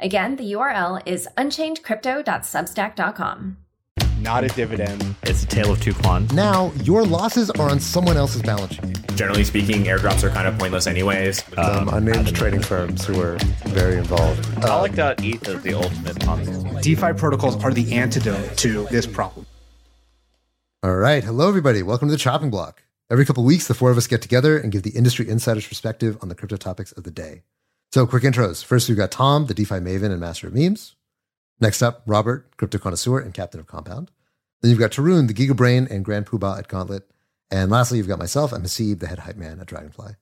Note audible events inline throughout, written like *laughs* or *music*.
Again, the URL is unchainedcrypto.substack.com. Not a dividend. It's a tale of two clans. Now, your losses are on someone else's balance sheet. Generally speaking, airdrops are kind of pointless anyways. Um, unnamed trading firms who are very involved. I like that ETH is the ultimate concept. DeFi protocols are the antidote to this problem. All right. Hello, everybody. Welcome to the chopping block. Every couple weeks, the four of us get together and give the industry insider's perspective on the crypto topics of the day. So, quick intros. First, we've got Tom, the DeFi maven and master of memes. Next up, Robert, crypto connoisseur and captain of Compound. Then you've got Tarun, the Giga Brain and Grand Poobah at Gauntlet. And lastly, you've got myself, I'm Haseeb, the head hype man at Dragonfly.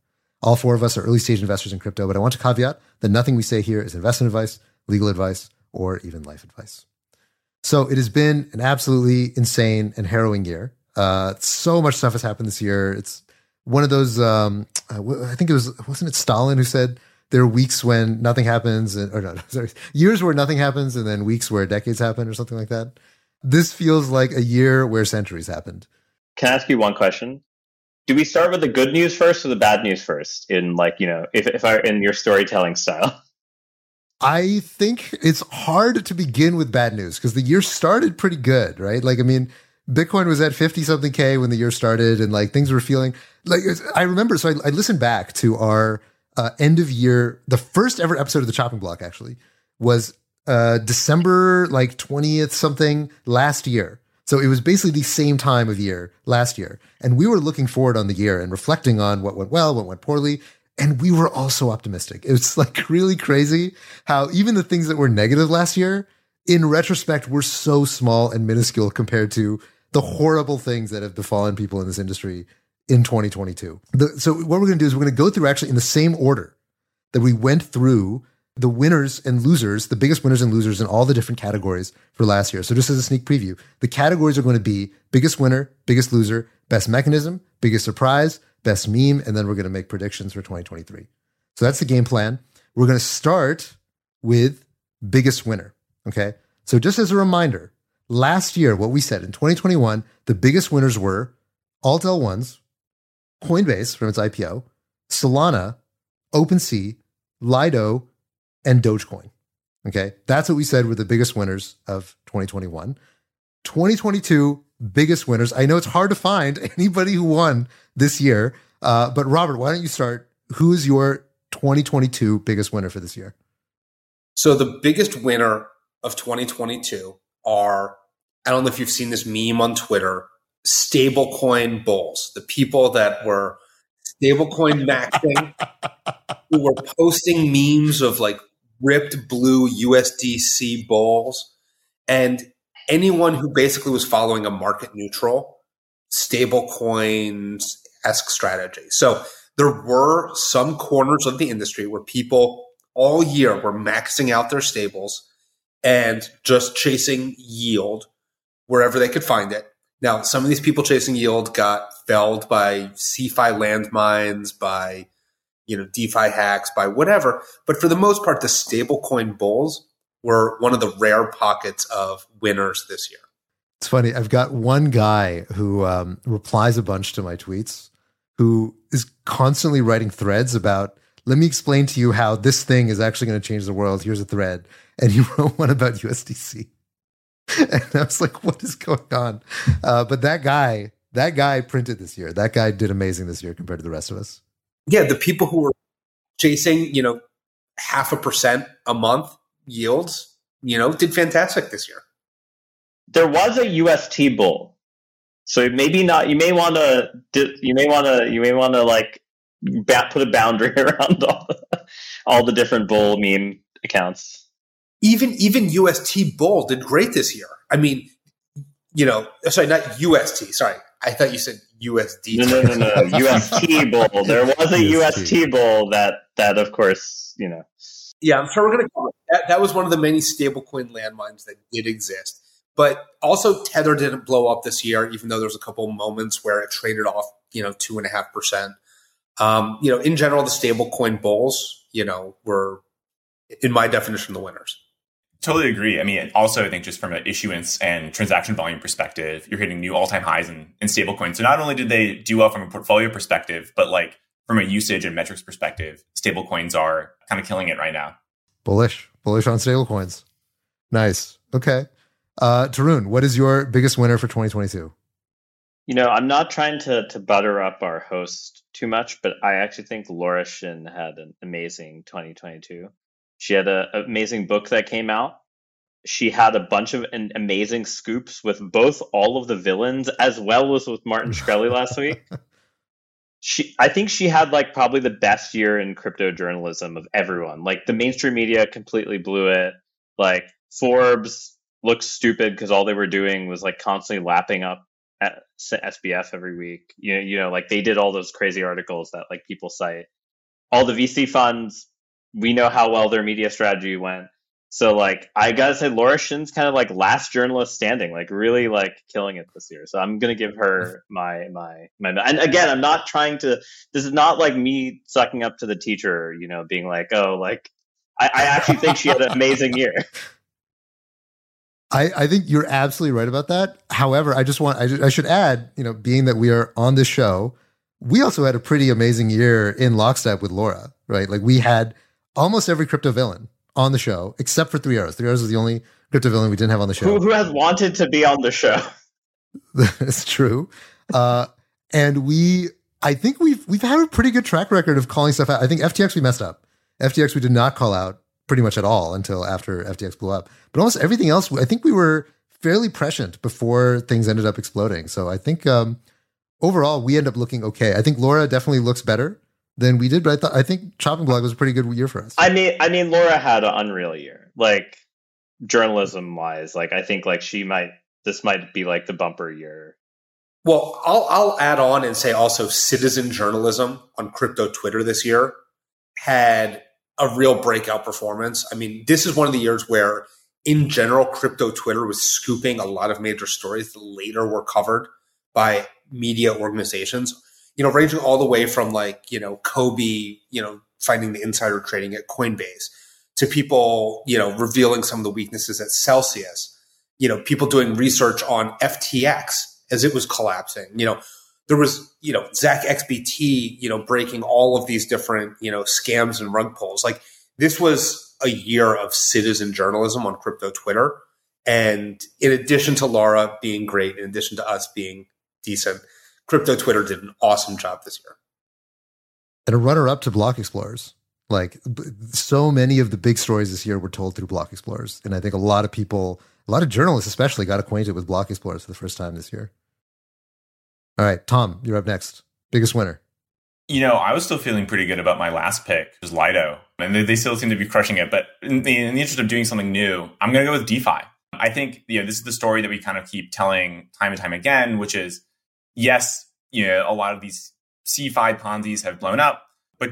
All four of us are early stage investors in crypto, but I want to caveat that nothing we say here is investment advice, legal advice, or even life advice. So it has been an absolutely insane and harrowing year. Uh, so much stuff has happened this year. It's one of those. Um, I think it was wasn't it Stalin who said there are weeks when nothing happens, and, or no, *laughs* sorry, years where nothing happens, and then weeks where decades happen, or something like that. This feels like a year where centuries happened. Can I ask you one question? Do we start with the good news first or the bad news first? In like you know, if if I in your storytelling style. *laughs* I think it's hard to begin with bad news because the year started pretty good, right? Like, I mean, Bitcoin was at 50 something K when the year started and like things were feeling like I remember. So I, I listened back to our uh, end of year, the first ever episode of the chopping block actually was uh, December like 20th something last year. So it was basically the same time of year last year. And we were looking forward on the year and reflecting on what went well, what went poorly. And we were also optimistic. It was like *laughs* really crazy how even the things that were negative last year, in retrospect, were so small and minuscule compared to the horrible things that have befallen people in this industry in 2022. The, so what we're going to do is we're going to go through actually in the same order that we went through the winners and losers, the biggest winners and losers in all the different categories for last year. So just as a sneak preview, the categories are going to be biggest winner, biggest loser, best mechanism, biggest surprise, best meme, and then we're going to make predictions for 2023. So that's the game plan. We're going to start with biggest winner. Okay. So just as a reminder, last year, what we said in 2021, the biggest winners were Alt L1s, Coinbase from its IPO, Solana, OpenSea, Lido, and Dogecoin. Okay. That's what we said were the biggest winners of 2021. 2022, biggest winners. I know it's hard to find *laughs* anybody who won this year, uh, but Robert, why don't you start? Who is your 2022 biggest winner for this year? So the biggest winner of 2022 are I don't know if you've seen this meme on Twitter, stablecoin bulls, the people that were stablecoin maxing, *laughs* who were posting memes of like ripped blue USDC bulls, and anyone who basically was following a market neutral stablecoins esque strategy. So there were some corners of the industry where people all year were maxing out their stables and just chasing yield wherever they could find it. Now, some of these people chasing yield got felled by CeFi landmines, by you know DeFi hacks, by whatever. But for the most part, the stablecoin bulls were one of the rare pockets of winners this year. It's funny. I've got one guy who um, replies a bunch to my tweets, who is constantly writing threads about. Let me explain to you how this thing is actually going to change the world. Here's a thread and he *laughs* wrote one about USDC. *laughs* And I was like, what is going on? Uh, but that guy, that guy printed this year. That guy did amazing this year compared to the rest of us. Yeah, the people who were chasing, you know, half a percent a month yields, you know, did fantastic this year. There was a UST bull, so maybe not. You may want to. You may want to. You may want to like put a boundary *laughs* around all the, all the different bull meme accounts even even UST Bull did great this year. I mean, you know, sorry, not UST. Sorry, I thought you said USD. No, no, no, no. UST *laughs* Bull. There was a UST Bull that that, of course, you know. Yeah, I'm sure we're gonna cover. that, that was one of the many stablecoin landmines that did exist. But also, Tether didn't blow up this year, even though there's a couple moments where it traded off, you know, two and a half percent. Um, you know, in general, the stablecoin bulls, you know, were, in my definition, the winners. Totally agree. I mean, also, I think just from an issuance and transaction volume perspective, you're hitting new all time highs in, in stablecoins. So not only did they do well from a portfolio perspective, but like from a usage and metrics perspective, stablecoins are kind of killing it right now. Bullish, bullish on stablecoins. Nice. Okay. Uh, Tarun, what is your biggest winner for 2022? You know, I'm not trying to to butter up our host too much, but I actually think Laura Shin had an amazing 2022. She had an amazing book that came out. She had a bunch of an amazing scoops with both all of the villains as well as with Martin Shkreli last *laughs* week. She, I think she had like probably the best year in crypto journalism of everyone. Like the mainstream media completely blew it. Like Forbes looked stupid because all they were doing was like constantly lapping up at SBF every week. You know, you know, like they did all those crazy articles that like people cite. All the VC funds, we know how well their media strategy went. So like I gotta say Laura Shin's kind of like last journalist standing, like really like killing it this year. So I'm gonna give her my my my and again I'm not trying to this is not like me sucking up to the teacher, you know, being like, oh like I, I actually think she had an amazing year. *laughs* I, I think you're absolutely right about that. However, I just want I, I should add, you know, being that we are on this show, we also had a pretty amazing year in lockstep with Laura, right? Like we had almost every crypto villain on the show, except for Three Arrows. Three Arrows was the only crypto villain we didn't have on the show. Who, who has wanted to be on the show? *laughs* That's true. Uh, and we, I think we've we've had a pretty good track record of calling stuff out. I think FTX we messed up. FTX we did not call out pretty much at all until after FTX blew up. But almost everything else, I think we were fairly prescient before things ended up exploding. So I think um, overall we end up looking okay. I think Laura definitely looks better than we did, but I thought I think Chopping Block was a pretty good year for us. I mean, I mean, Laura had an unreal year, like journalism wise. Like I think like she might this might be like the bumper year. Well, I'll I'll add on and say also citizen journalism on crypto Twitter this year had a real breakout performance. I mean, this is one of the years where, in general, crypto Twitter was scooping a lot of major stories that later were covered by media organizations. You know, ranging all the way from like you know Cobie, you know, finding the insider trading at Coinbase, to people you know revealing some of the weaknesses at Celsius. You know, people doing research on FTX as it was collapsing. You know, there was, you know, ZachXBT, you know, breaking all of these different, you know, scams and rug pulls. Like this was a year of citizen journalism on crypto Twitter. And in addition to Laura being great, in addition to us being decent, crypto Twitter did an awesome job this year. And a runner up to Block Explorers. Like so many of the big stories this year were told through Block Explorers. And I think a lot of people, a lot of journalists especially, got acquainted with Block Explorers for the first time this year. All right, Tom, you're up next. Biggest winner. You know, I was still feeling pretty good about my last pick, which was Lido, and they, they still seem to be crushing it. But in the, in the interest of doing something new, I'm going to go with DeFi. I think you know this is the story that we kind of keep telling time and time again, which is yes, you know, a lot of these CeFi Ponzi's have blown up, but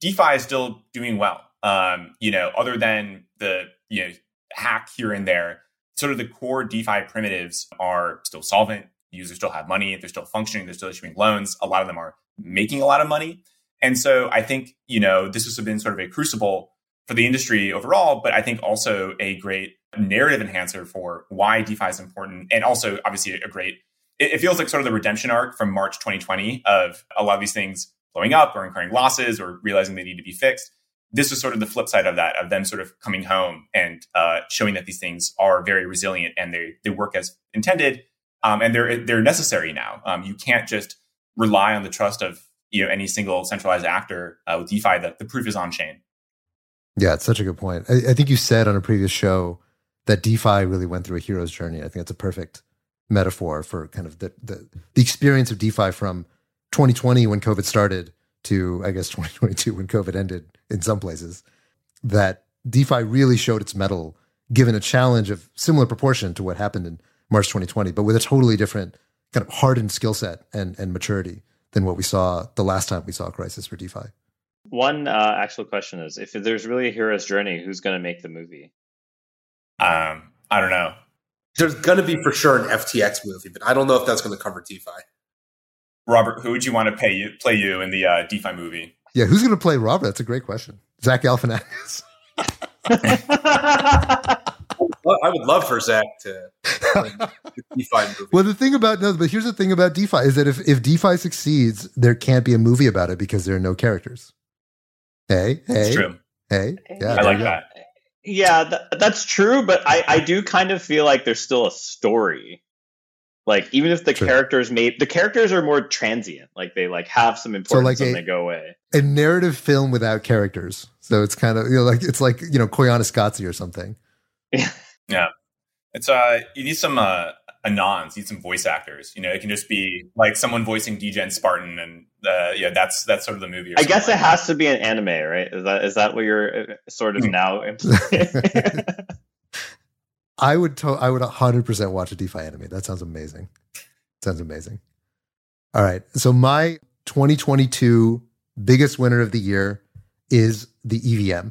DeFi is still doing well. Um, you know, other than the you know hack here and there, sort of the core DeFi primitives are still solvent users still have money, they're still functioning, they're still issuing loans. A lot of them are making a lot of money. And so I think, you know, this has been sort of a crucible for the industry overall, but I think also a great narrative enhancer for why DeFi is important. And also obviously a great, it, feels like sort of the redemption arc from March 2020 of a lot of these things blowing up or incurring losses or realizing they need to be fixed. This was sort of the flip side of that, of them sort of coming home and uh, showing that these things are very resilient and they, they work as intended um, and they're they're necessary now. Um, you can't just rely on the trust of you know any single centralized actor uh, with DeFi. That the proof is on chain. Yeah, it's such a good point. I, I, think you said on a previous show that DeFi really went through a hero's journey. I think that's a perfect metaphor for kind of the the, the experience of DeFi from 2020 when COVID started to I guess *laughs* 2022 when COVID ended in some places. That DeFi really showed its mettle, given a challenge of similar proportion to what happened in March 2020, but with a totally different kind of hardened skill set and, and maturity than what we saw the last time we saw a crisis for DeFi. One uh, actual question is: If there's really a hero's journey, who's going to make the movie? Um, I don't know. There's going to be for sure an FTX movie, but I don't know if that's going to cover DeFi. Robert, who would you want to pay you play you in the uh, DeFi movie? Yeah, who's going to play Robert? That's a great question. Zach Galifianakis. *laughs* I would love for Zach to DeFi *laughs* movie. Well, the thing about no, but here's the thing about DeFi is that if if DeFi succeeds, there can't be a movie about it because there are no characters. Hey, hey, It's true. hey, yeah, I like that. Yeah, th- that's true, but I, I do kind of feel like there's still a story. Like even if the True. characters made the characters are more transient, like they like have some importance like and a- they go away. A narrative film without characters, so it's kind of you know like it's like you know Koyaanisqatsi or something. Yeah, *laughs* yeah. It's uh, you need some uh, anons, you need some voice actors. You know, it can just be like someone voicing DegenSpartan, and uh, yeah, that's that's sort of the movie. I guess it something. has to be an anime, right? Is that is that what you're uh, sort of Hmm. now? *laughs* I would to- I would 100% watch a DeFi anime. That sounds amazing. Sounds amazing. All right. So my 2022 biggest winner of the year is the EVM.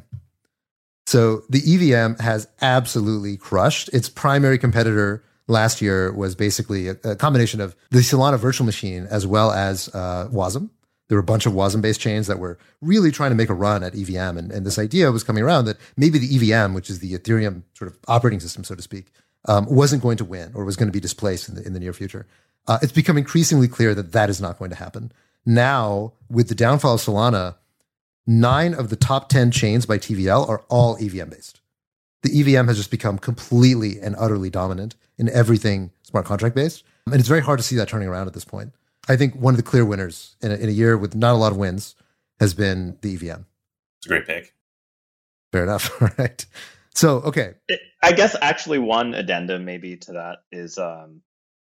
So the EVM has absolutely crushed. Its primary competitor last year was basically a, a combination of the Solana virtual machine as well as uh, Wasm. There were a bunch of Wasm based chains that were really trying to make a run at EVM. And, and this idea was coming around that maybe the EVM, which is the Ethereum sort of operating system, so to speak, um, wasn't going to win or was going to be displaced in the, in the near future. Uh, it's become increasingly clear that that is not going to happen. Now, with the downfall of Solana, nine of the top 10 chains by TVL are all EVM based. The EVM has just become completely and utterly dominant in everything smart contract based. And it's very hard to see that turning around at this point. I think one of the clear winners in a, in a year with not a lot of wins has been the EVM. It's a great pick. Fair enough. All *laughs* right. So, okay. I guess actually one addendum maybe to that is um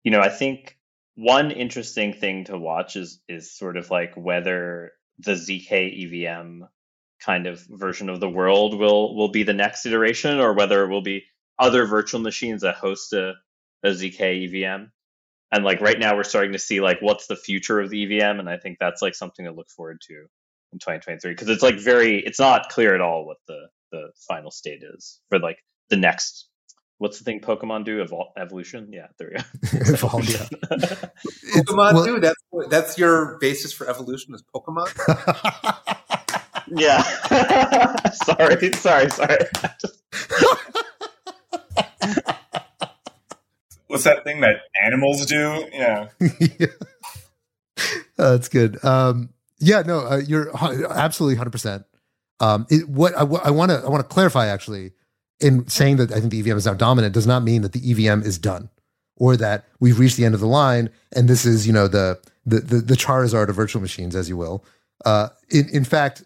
you know I think one interesting thing to watch is is sort of like whether the ZK EVM kind of version of the world will will be the next iteration or whether it will be other virtual machines that host a, a ZK EVM. And like right now we're starting to see like what's the future of the EVM and I think that's like something to look forward to in 2023 because it's like very it's not clear at all what the the final state is for like the next what's the thing Pokemon do Evol- evolution yeah there we go *laughs* *laughs* Evolve, yeah. *laughs* Pokemon, well- dude. That's that's your basis for evolution is Pokemon. yeah sorry sorry sorry What's that thing that animals do? Yeah. yeah. *laughs* Uh, that's good. Um, yeah, no, uh, you're absolutely 100%. Um, it, what I want to I want to clarify actually in saying that I think the EVM is now dominant does not mean that the EVM is done or that we've reached the end of the line and this is you know the the the, the Charizard of virtual machines, as you will. Uh, in in fact,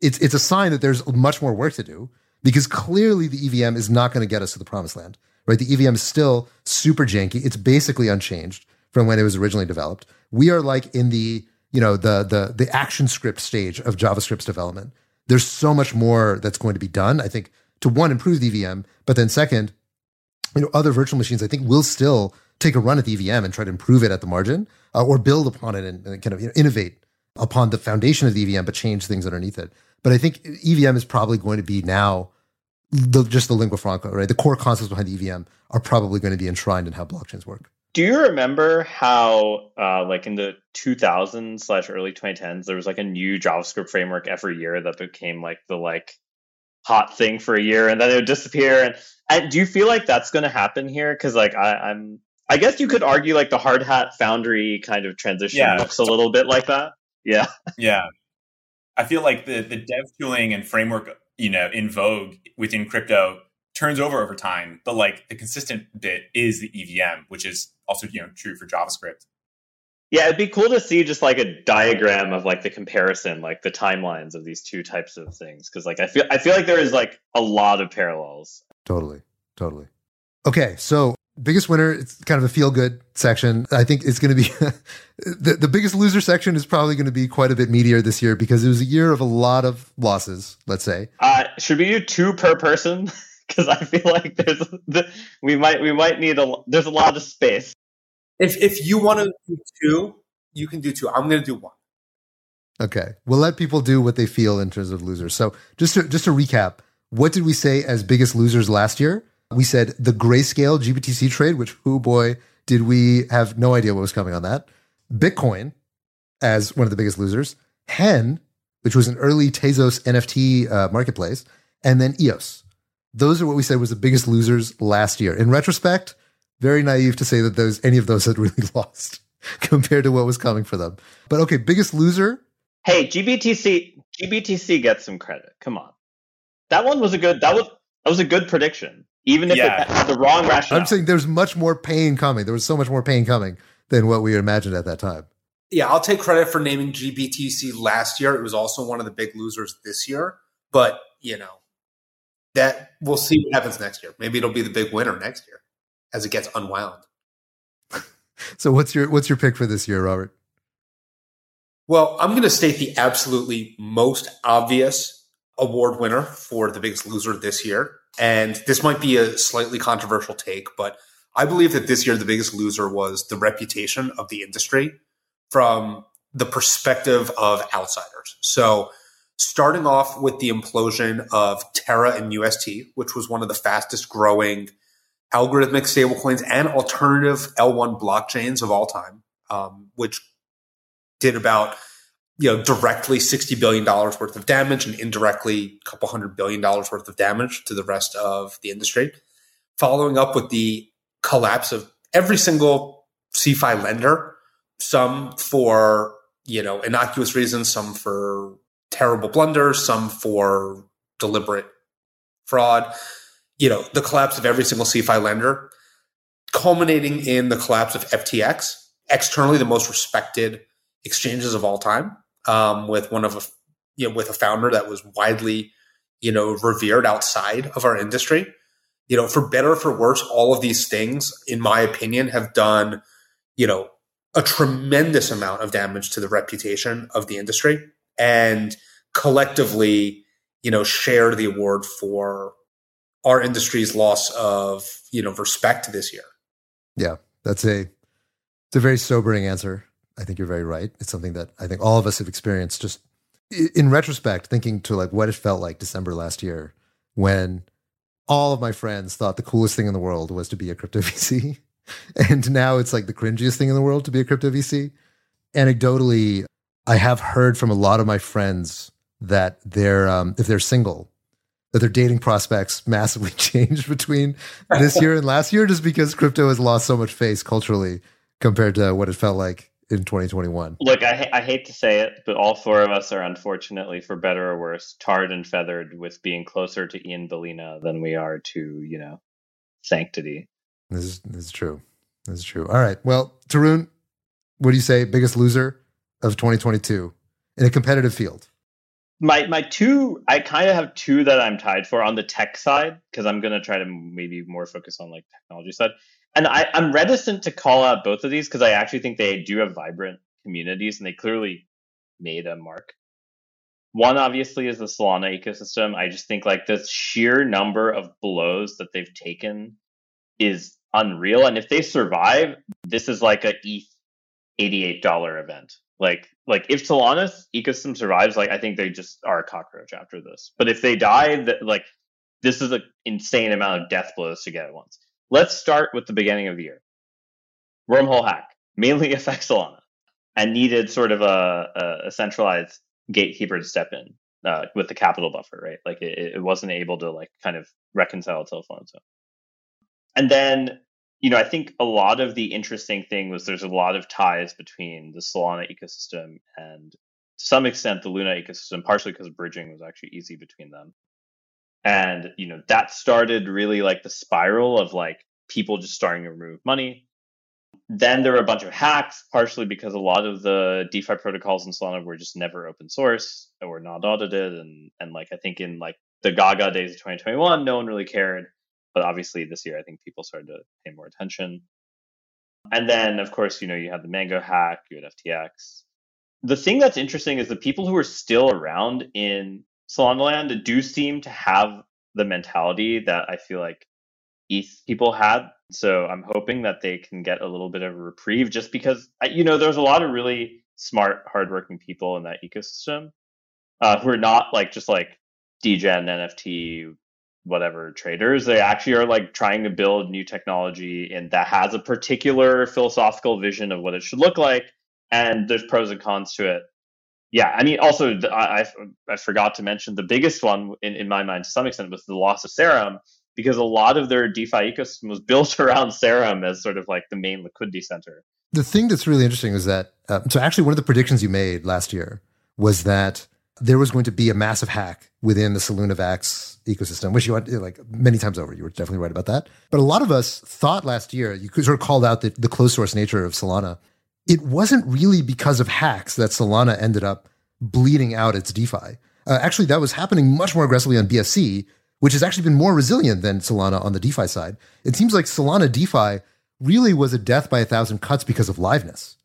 it's it's a sign that there's much more work to do because clearly the EVM is not going to get us to the promised land. Right, the EVM is still super janky. It's basically unchanged from when it was originally developed. We are like in the you know the the the ActionScript stage of JavaScript's development. There's so much more that's going to be done. I think to one improve the EVM, but then second, you know, other virtual machines I think will still take a run at the EVM and try to improve it at the margin uh, or build upon it and, and kind of you know, innovate upon the foundation of the EVM, but change things underneath it. But I think EVM is probably going to be now the, just the lingua franca, right? The core concepts behind the EVM are probably going to be enshrined in how blockchains work. do you remember how uh, like in the 2000s slash early 2010s there was like a new javascript framework every year that became like the like hot thing for a year and then it would disappear and, and do you feel like that's going to happen here because like I, i'm i guess you could argue like the Hardhat foundry kind of transition Yeah. looks a little bit like that yeah Yeah. I feel like the, the dev tooling and framework, you know, in vogue within crypto turns over over time, but like the consistent bit is the EVM, which is also, you know, true for JavaScript. Yeah, it'd be cool to see just like a diagram of like the comparison, like the timelines of these two types of things. Cause like I feel I feel like there is like a lot of parallels. Totally. Totally. Okay. So biggest winner, it's kind of a feel good section. I think it's going to be *laughs* the, the biggest loser section is probably going to be quite a bit meatier this year because it was a year of a lot of losses, let's say. Uh should we do two per person? *laughs* Because I feel like there's the, we might we might need a there's a lot of space. If if you want to do two, you can do two. I'm going to do one. Okay, we'll let people do what they feel in terms of losers. So just to, just to recap, what did we say as biggest losers last year? We said the grayscale GBTC trade, which, oh boy, did we have no idea what was coming on that. Bitcoin as one of the biggest losers. Hen, which was an early Tezos NFT uh, marketplace. And then EOS. Those are what we said was the biggest losers last year. In retrospect, very naive to say that those any of those had really *laughs* lost compared to what was coming for them. But okay, biggest loser. Hey, GBTC GBTC gets some credit. Come on. That one was a good that was that was a good prediction. Even if Yeah. it had the wrong rationale. I'm saying there's much more pain coming. There was so much more pain coming than what we imagined at that time. Yeah, I'll take credit for naming GBTC last year. It was also one of the big losers this year. But, you know, that we'll see what happens next year. Maybe it'll be the big winner next year as it gets unwound. So what's your what's your pick for this year, Robert? Well, I'm going to state the absolutely most obvious award winner for the biggest loser this year. And this might be a slightly controversial take, but I believe that this year the biggest loser was the reputation of the industry from the perspective of outsiders. So, starting off with the implosion of Terra and UST, which was one of the fastest growing algorithmic stablecoins and alternative L1 blockchains of all time, um, which did about you know directly 60 billion dollars worth of damage and indirectly a couple hundred billion dollars worth of damage to the rest of the industry. Following up with the collapse of every single CeFi lender some for you know innocuous reasons some for terrible blunders some for deliberate fraud you know the collapse of every single CeFi lender culminating in the collapse of FTX externally the most respected exchanges of all time um, with one of a you know with a founder that was widely you know revered outside of our industry you know for better or for worse all of these things in my opinion have done you know a tremendous amount of damage to the reputation of the industry and collectively you know share the award for our industry's loss of you know respect this year Yeah, that's a it's a very sobering answer. I think you're very right. It's something that I think all of us have experienced. Just in retrospect, thinking to like what it felt like December last year when all of my friends thought the coolest thing in the world was to be a crypto *laughs* VC, and now it's like the cringiest thing in the world to be a crypto VC. Anecdotally, I have heard from a lot of my friends that they're um, if they're single, that their dating prospects massively *laughs* changed between this year and last year just because crypto has lost so much face culturally compared to what it felt like in 2021. Look, I, I hate to say it, but all four of us are unfortunately, for better or worse, tarred and feathered with being closer to Ian Balina than we are to, you know, sanctity. This is, this is true. This is true. All right. Well, Tarun, what do you say? Biggest loser of 2022 in a competitive field? My my two, I kind of have two that I'm tied for on the tech side because I'm gonna try to maybe more focus on like technology side. And I, I'm reticent to call out both of these because I actually think they do have vibrant communities and they clearly made a mark. One obviously is the Solana ecosystem. I just think like the sheer number of blows that they've taken is unreal. And if they survive, this is like a ETH $88 event. Like like if Solana's ecosystem survives, like I think they just are a cockroach after this. But if they die, that like this is an insane amount of death blows to get at once. Let's start with the beginning of the year. Wormhole hack mainly *laughs* affects Solana and needed sort of a, a, centralized gatekeeper to step in uh, with the capital buffer, right? Like it, it wasn't able to like kind of reconcile itself on its own. And then, you know, I think a lot of the interesting thing was there's a lot of ties between the Solana ecosystem and to some extent the Luna ecosystem, partially because bridging was actually easy between them. And, you know, that started really like the spiral of like people just starting to remove money. Then there were a bunch of hacks, partially because a lot of the DeFi protocols in Solana were just never open source or not audited. And, and like, I think in like the Gaga days of 2021, no one really cared. But obviously this year, I think people started to pay more attention. And then, of course, you know, you had the Mango hack, you had FTX. The thing that's interesting is the people who are still around in Solana land do seem to have the mentality that I feel like ETH people had. So I'm hoping that they can get a little bit of a reprieve just because, you know, there's a lot of really smart, hardworking people in that ecosystem uh, who are not like just like degen NFT whatever traders. They actually are like trying to build new technology and that has a particular philosophical vision of what it should look like. And there's pros and cons to it. Yeah, I mean, also I, I, forgot to mention the biggest one in, in my mind to some extent was the loss of Serum because a lot of their DeFi ecosystem was *laughs* built around Serum as sort of like the main liquidity center. The thing that's really interesting is that uh, so actually one of the predictions you made last year was that there was going to be a massive hack within the Soluna Vax ecosystem, which you had like many times over. You were definitely right about that. But a lot of us thought last year, you sort of called out the, the closed source nature of Solana. It wasn't really because of hacks that Solana ended up bleeding out its DeFi. Uh, actually, that was happening much more aggressively on BSC, which has actually been more resilient than Solana on the DeFi side. It seems like Solana DeFi really was a death by a thousand cuts because of liveness.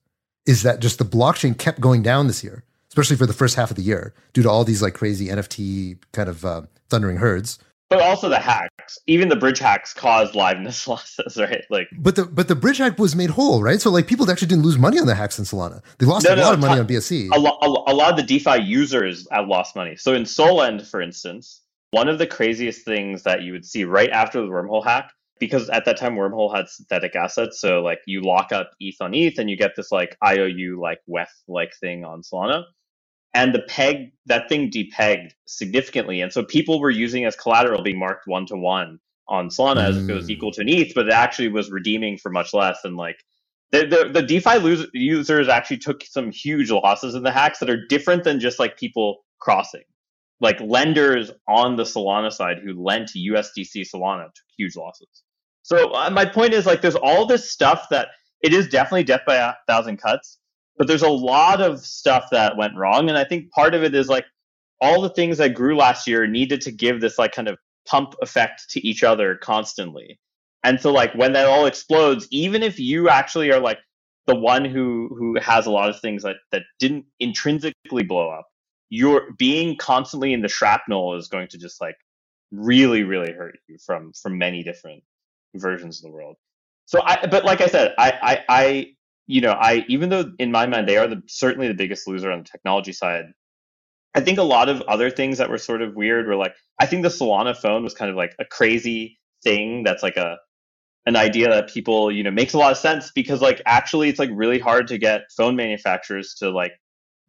Is that just the blockchain kept going down this year? especially for the first half of the year, due to all these like crazy NFT kind of uh, thundering herds. But also the hacks, even the bridge hacks caused liveness *laughs* losses, right? Like, but the but the bridge hack was made whole, right? So like people actually didn't lose money on the hacks in Solana. They lost no, a no, lot of money on BSC. A, lo- a lot of the DeFi users have lost money. So in Solend, for instance, one of the craziest things that you would see right after the wormhole hack because at that time wormhole had synthetic assets so like you lock up eth on eth and you get this like iou like weth like thing on solana and the peg that thing depegged significantly and so people were using as collateral being marked one to one on solana mm. as if it was mm. equal to an eth but it actually was redeeming for much less and like the, the, the defi users actually took some huge losses in the hacks that are different than just like people crossing like lenders on the solana side who lent usdc solana took huge losses so uh, my point is like there's all this stuff that it is definitely death by a thousand cuts but there's a lot of stuff that went wrong. And I think part of it is like all the things that grew last year needed to give this like kind of pump effect to each other constantly. And so like when that all explodes, even if you actually are like the one who who has a lot of things that that didn't intrinsically blow up, you're being constantly in the shrapnel is going to just like really really hurt you from from many different versions of the world. So I but like I said, I I, I you know, I even though in my mind they are the certainly the biggest loser on the technology side, I think a lot of other things that were sort of weird were like I think the Solana phone was kind of like a crazy thing that's like a an idea that people, you know, makes a lot of sense because like actually it's like really hard to get phone manufacturers to like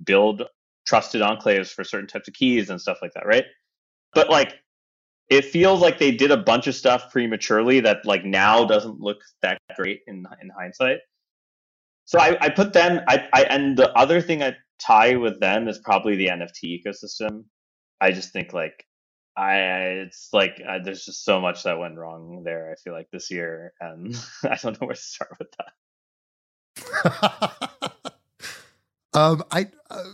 build trusted enclaves for certain types of keys and stuff like that, right? But like it feels like they did a bunch of stuff prematurely that like now doesn't look that great in in hindsight. So I, I put them. I, I and the other thing I tie with them is probably the NFT ecosystem. I just think like I it's like uh, there's just so much that went wrong there. I feel like this year, and *laughs* I don't know where to start with that. *laughs* um, I uh,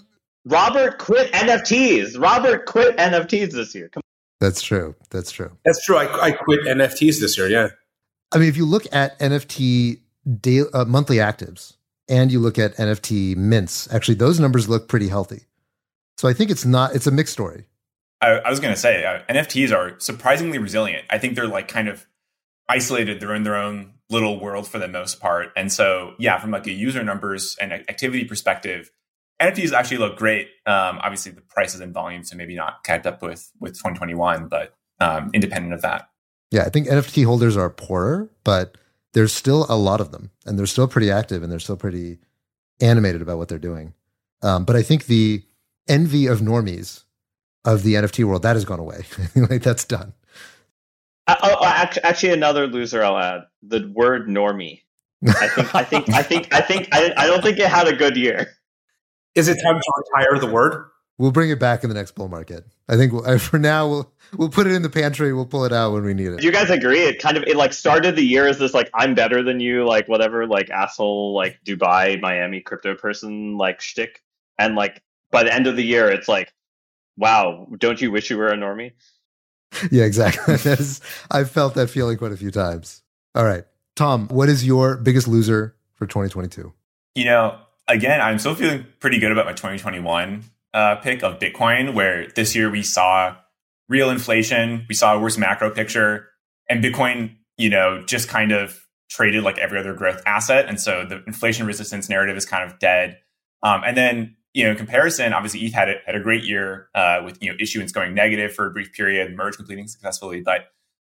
Robert quit NFTs. Robert quit NFTs this year. Come That's true. That's true. That's true. I, I quit NFTs this year. Yeah. I mean, if you look at NFT day, uh, monthly actives, and you look at NFT mints, actually those numbers look pretty healthy. So I think it's not it's a mixed story. I, I was going to say uh, NFTs are surprisingly resilient. I think they're like kind of isolated. They're in their own little world for the most part. And so yeah, from like a user numbers and activity perspective, NFTs actually look great. Um, obviously, the prices and volume, so maybe not kept up with with 2021, but um, independent of that. Yeah, I think NFT holders are poorer, but there's still a lot of them and they're still pretty active and they're still pretty animated about what they're doing. Um, but I think the envy of normies of the NFT world that has gone away. *laughs* like that's done. Uh, oh, oh actually, another loser I'll add the word normie. I think, I think, I think, I think, I, I don't think it had a good year. Is it time to retire the word? We'll bring it back in the next bull market. I think we'll, *laughs* for now we'll we'll put it in the pantry. We'll pull it out when we need it. Do you guys agree? It kind of it like started the year as this like I'm better than you, like whatever, like asshole, like Dubai, Miami crypto person, like shtick, and like by the end of the year, it's like, wow, don't you wish you were a normie? *laughs* Yeah, exactly. *laughs* that is, I've felt that feeling quite a few times. All right, Tom, what is your biggest loser for 2022? You know, again, I'm still feeling pretty good about my 2021 uh, pick of Bitcoin, where this year we saw real inflation, we saw a worse macro picture, and Bitcoin, you know, just kind of traded like every other growth asset, and so the inflation resistance narrative is kind of dead. Um, and then you know, in comparison, obviously ETH had a, had a great year uh, with you know issuance going negative for a brief period, merge completing successfully. But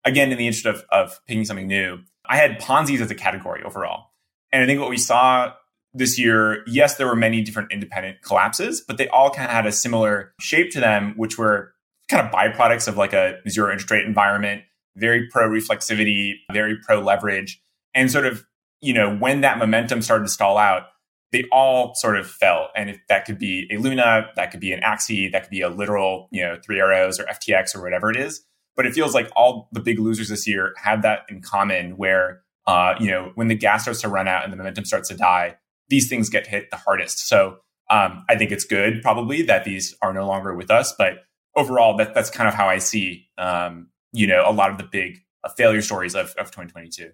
again, in the interest of of picking something new, I had Ponzi's as a category overall, and I think what we saw this year, yes, there were many different independent collapses, but they all kind of had a similar shape to them, which were kind of byproducts of like a zero interest rate environment, very pro reflexivity, very pro leverage. And sort of, you know, when that momentum started to stall out, they all sort of fell. And if that could be a Luna, that could be an Axie, that could be a literal, you know, three arrows or FTX or whatever it is. But it feels like all the big losers this year have that in common where, uh, you know, when the gas starts to run out and the momentum starts to die, these things get hit the hardest. So um, I think it's good probably that these are no longer with us. But overall, that, that's kind of how I see, um, you know, a lot of the big uh, failure stories of, of 2022.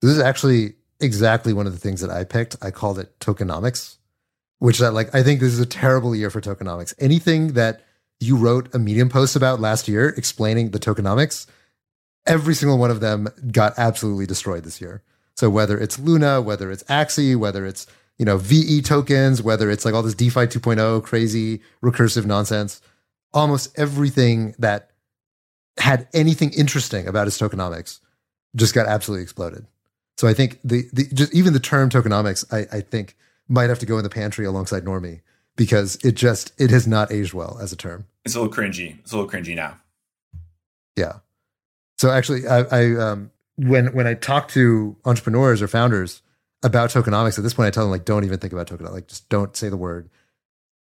This is actually exactly one of the things that I picked. I called it tokenomics, which I like. I think this is a terrible year for tokenomics. Anything that you wrote a Medium post about last year explaining the tokenomics, every single one of them got absolutely destroyed this year. So whether it's Luna, whether it's Axie, whether it's you know VE tokens, whether it's like all this DeFi 2.0 crazy recursive nonsense, almost everything that had anything interesting about its tokenomics just got absolutely exploded. So I think the, the just even the term tokenomics, I, I think might have to go in the pantry alongside normie because it just it has not aged well as a term. It's a little cringy. It's a little cringy now. Yeah. So actually, I, I um, when when I talk to entrepreneurs or founders about tokenomics, at this point, I tell them like, don't even think about tokenomics. Like, just don't say the word.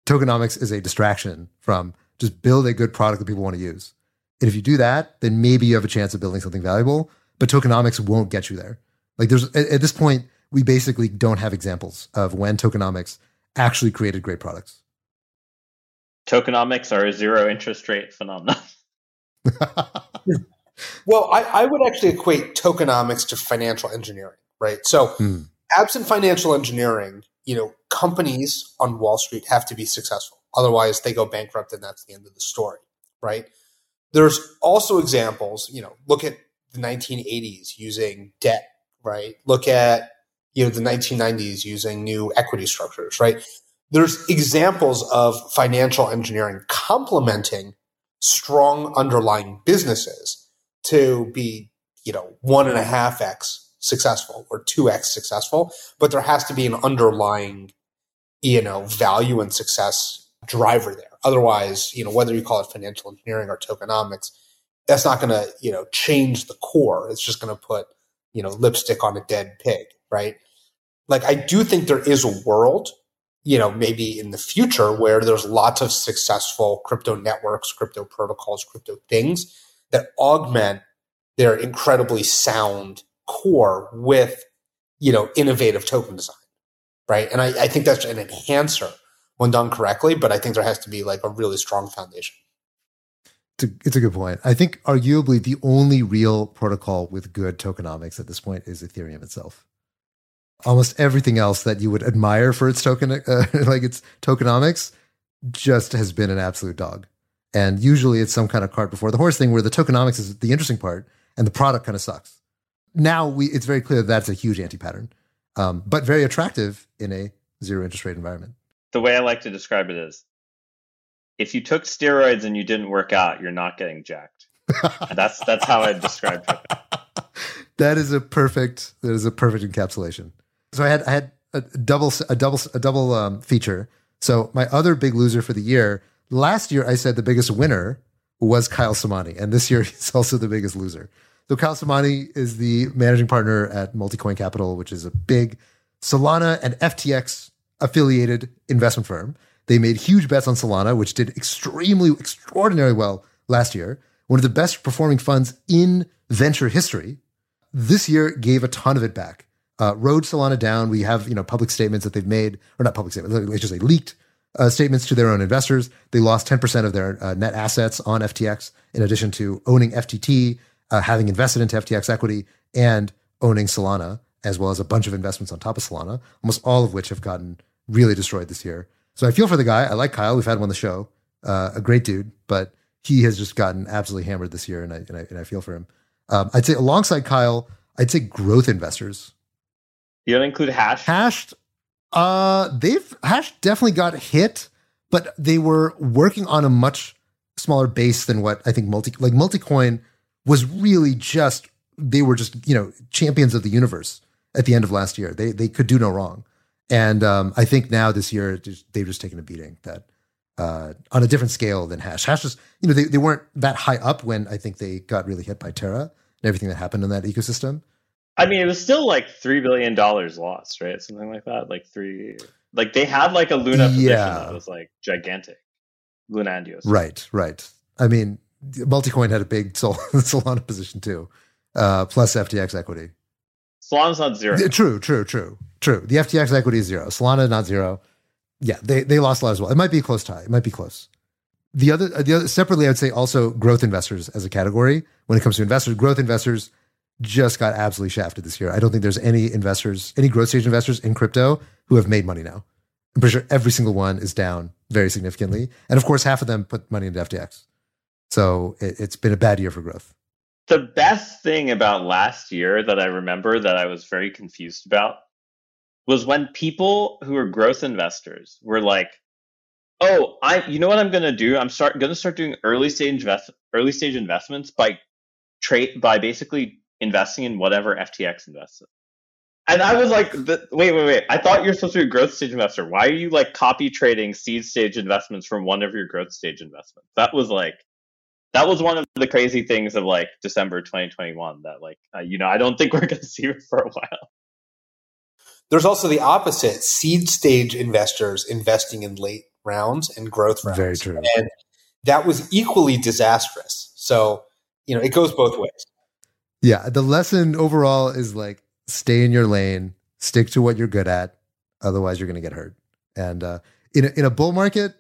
Tokenomics is a distraction from just build a good product that people want to use. And if you do that, then maybe you have a chance of building something valuable. But tokenomics won't get you there. Like, there's at, at this point, we basically don't have examples of when tokenomics actually created great products. Tokenomics are a zero interest rate phenomenon. *laughs* *laughs* well, I, I, would actually equate tokenomics to financial engineering, right? So, hmm. absent financial engineering, you know, companies on Wall Street have to be successful. Otherwise, they go bankrupt, and that's the end of the story, right? There's also examples, you know, look at the 1980s using debt, right? Look at you know the 1990s using new equity structures, right? There's examples of financial engineering complementing strong underlying businesses to be, you know, one and a half x successful or two x successful, but there has to be an underlying, you know, value and success driver there. Otherwise, you know, whether you call it financial engineering or tokenomics, that's not going to, you know, change the core. It's just going to put, you know, lipstick on a dead pig, right? Like, I do think there is a world you know, maybe in the future where there's lots of successful crypto networks, crypto protocols, crypto things that augment their incredibly sound core with, you know, innovative token design. Right. And I, I think that's an enhancer when done correctly, but I think there has to be like a really strong foundation. It's a, it's a good point. I think arguably the only real protocol with good tokenomics at this point is Ethereum itself almost everything else that you would admire for its token, uh, *laughs* like its tokenomics, just has been an absolute dog. And usually it's some kind of cart before the horse thing where the tokenomics is the interesting part and the product kind of sucks. Now we, it's very clear that that's a huge anti pattern, um, but very attractive in a zero interest rate environment. The way I like to describe it is if you took steroids and you didn't work out, you're not getting jacked. that's that's how I describe it. *laughs* that is a perfect that is a perfect encapsulation. So I had I had a double a double a double um, feature. So my other big loser for the year last year, I said the biggest winner was Kyle Samani, and this year *laughs* he's also the biggest loser. So Kyle Samani is the managing partner at Multicoin Capital, which is a big Solana and FTX affiliated investment firm. They made huge bets on Solana, which did extremely extraordinarily well last year. One of the best performing funds in venture history. This year gave a ton of it back uh, rode Solana down. We have you know public statements that they've made, or not public statements, let's just say leaked uh, statements to their own investors. They lost 10% of their uh, net assets on FTX, in addition to owning FTT, uh, having invested into FTX equity, and owning Solana, as well as a bunch of investments on top of Solana, almost all of which have gotten really destroyed this year. So I feel for the guy. I like Kyle. We've had him on the show. Uh, a great dude, but he has just gotten absolutely hammered this year, and I, and I, and I feel for him. Um, I'd say alongside Kyle, I'd say growth investors you don't include hash? Hashed, Uh, they've Hash definitely got hit, but they were working on a much smaller base than what I think multi like multicoin was really just they were just you know champions of the universe at the end of last year. They they could do no wrong, and um, I think now this year they've just taken a beating that uh, on a different scale than Hashed. Hashed was you know they they weren't that high up when I think they got really hit by Terra and everything that happened in that ecosystem. I mean, it was still like three billion dollars lost, right? Something like that. Like three. Like they had like a Luna position Yeah. that was like gigantic. Luna Andios. Right, right. I mean, Multicoin had a big Sol- *laughs* Solana position too, uh, plus FTX equity. Solana's not zero. True, true, true, true. The FTX equity is zero. Solana not zero. Yeah, they they lost a lot as well. It might be a close tie. It might be close. The other, uh, the other separately, I would say also growth investors as a category. When it comes to investors, growth investors just got absolutely shafted this year. I don't think there's any investors, any growth stage investors in crypto who have made money now. I'm pretty sure every single one is down very significantly, and of course, half of them put money into FTX. So it, it's been a bad year for growth. The best thing about last year that I remember that I was very confused about was when people who were growth investors were like, "Oh, I you know what I'm going to do? I'm start going to start doing early stage invest early stage investments by trade by basically investing in whatever FTX invests in." And I was like, "Wait, wait, wait! I thought you're supposed to be a growth stage investor. Why are you like copy trading seed stage investments from one of your growth stage investments?" That was like that was one of the crazy things of like December 2021 that like uh, you know I don't think we're going to see for a while. There's also the opposite seed stage investors investing in late rounds and growth rounds. Very true. And that was equally disastrous. So, you know, it goes both ways. Yeah, the lesson overall is like stay in your lane, stick to what you're good at, otherwise you're going to get hurt. And uh, in a, in a bull market,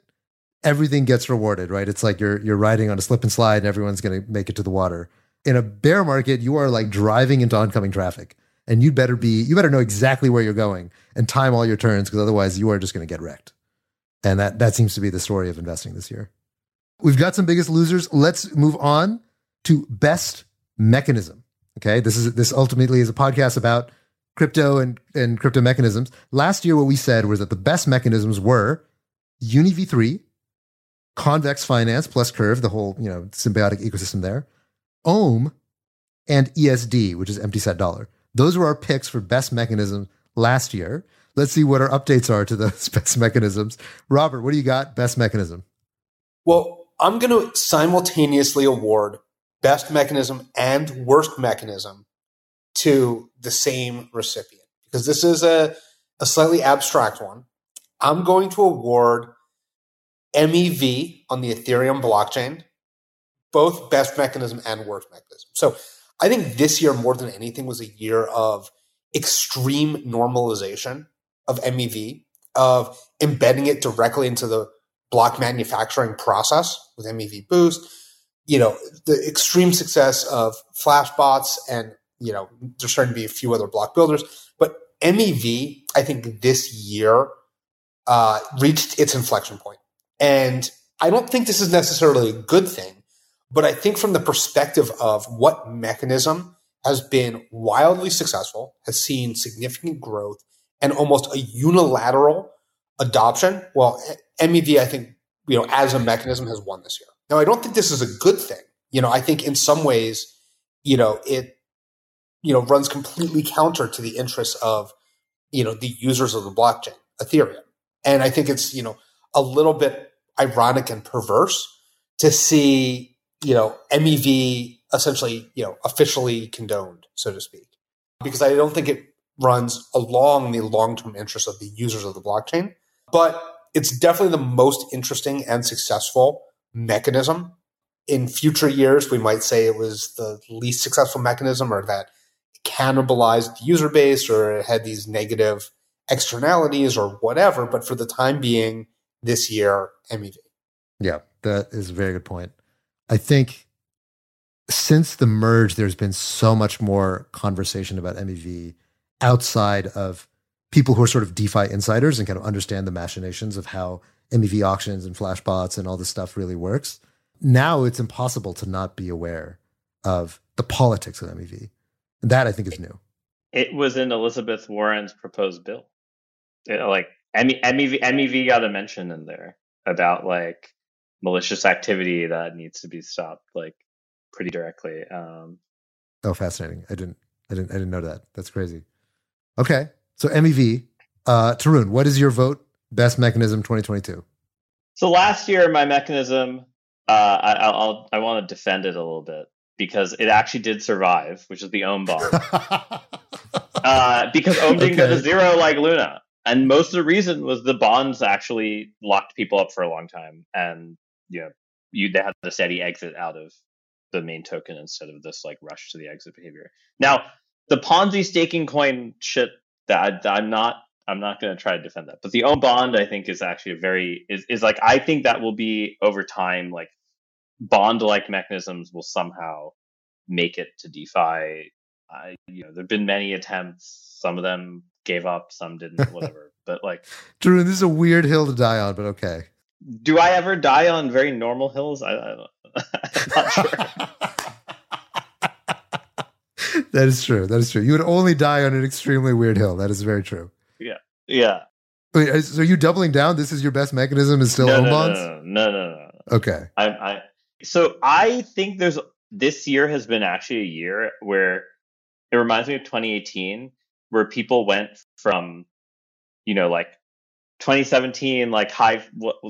everything gets rewarded, right? It's like you're you're riding on a slip and slide, and everyone's going to make it to the water. In a bear market, you are like driving into oncoming traffic, and you better be you better know exactly where you're going and time all your turns because otherwise you are just going to get wrecked. And that that seems to be the story of investing this year. We've got some biggest losers. Let's move on to best mechanism. Okay, this is this ultimately is a podcast about crypto and and crypto mechanisms. Last year, what we said was that the best mechanisms were Uni V3, Convex Finance plus Curve, the whole you know symbiotic ecosystem there, Ohm, and ESD, which is empty set dollar. Those were our picks for best mechanism last year. Let's see what our updates are to those *laughs* best mechanisms. Robert, what do you got? Best mechanism. Well, I'm going to simultaneously award best mechanism and worst mechanism to the same recipient because this is a, a slightly abstract one. I'm going to award MEV on the Ethereum blockchain, both best mechanism and worst mechanism. So I think this year, more than anything, was a year of extreme normalization of MEV, of embedding it directly into the block manufacturing process with MEV Boost. You know, the extreme success of Flashbots and, you know, there's starting to be a few other block builders. But MEV, I think this year uh, reached its inflection point. And I don't think this is necessarily a good thing, but I think from the perspective of what mechanism has been wildly successful, has seen significant growth, and almost a unilateral adoption. Well, MEV, I think, you know, as a mechanism has won this year. Now, I don't think this is a good thing. You know, I think in some ways, you know, it, you know, runs completely counter to the interests of, you know, the users of the blockchain, Ethereum. And I think it's, you know, a little bit ironic and perverse to see, you know, MEV essentially, you know, officially condoned, so to speak, because I don't think it runs along the long term interests of the users of the blockchain. But it's definitely the most interesting and successful mechanism. In future years, we might say it was the least successful mechanism or that cannibalized the user base or it had these negative externalities or whatever. But for the time being, this year, MEV. Yeah, that is a very good point. I think since the merge, there's been so much more conversation about MEV outside of people who are sort of DeFi insiders and kind of understand the machinations of how MEV auctions and flashbots and all this stuff really works. Now it's impossible to not be aware of the politics of MEV. And that I think is new. It was in Elizabeth Warren's proposed bill. Yeah, like MEV, MEV, MEV got a mention in there about like malicious activity that needs to be stopped, like pretty directly. Um, Oh, fascinating. I didn't, I didn't, I didn't know that. That's crazy. Okay. So MEV, uh, Tarun, what is your vote? Best mechanism 2022. so last year, my mechanism, uh, I, I'll, I'll want to defend it a little bit because it actually did survive, which is the Ohm bond. *laughs* uh, because Ohm didn't go to zero like Luna. And most of the reason was the bonds actually locked people up for a long time, and you know, you they had a steady exit out of the main token instead of this like rush to the exit behavior. Now, the Ponzi staking coin shit that I, I'm not I'm not going to try to defend that, but the Ohm bond I think is actually a very is is like I think that will be over time like bond like mechanisms will somehow make it to DeFi you know, there've been many attempts. Some of them gave up, some didn't, *laughs* whatever. but like, Tarun, this is a weird hill to die on, but okay. do I ever die on very normal hills? I, I don't, *laughs* I'm not sure. *laughs* that is true. That is true. You would only die on an extremely weird hill. That is very true. Yeah. Yeah. Wait, so are you doubling down? This is your best mechanism is still no, own no, no, bonds? no, no, no, no, no. Okay. I, I, so I think there's this year has been actually a year where it reminds me of 2018, where people went from, you know, like 2017, like high,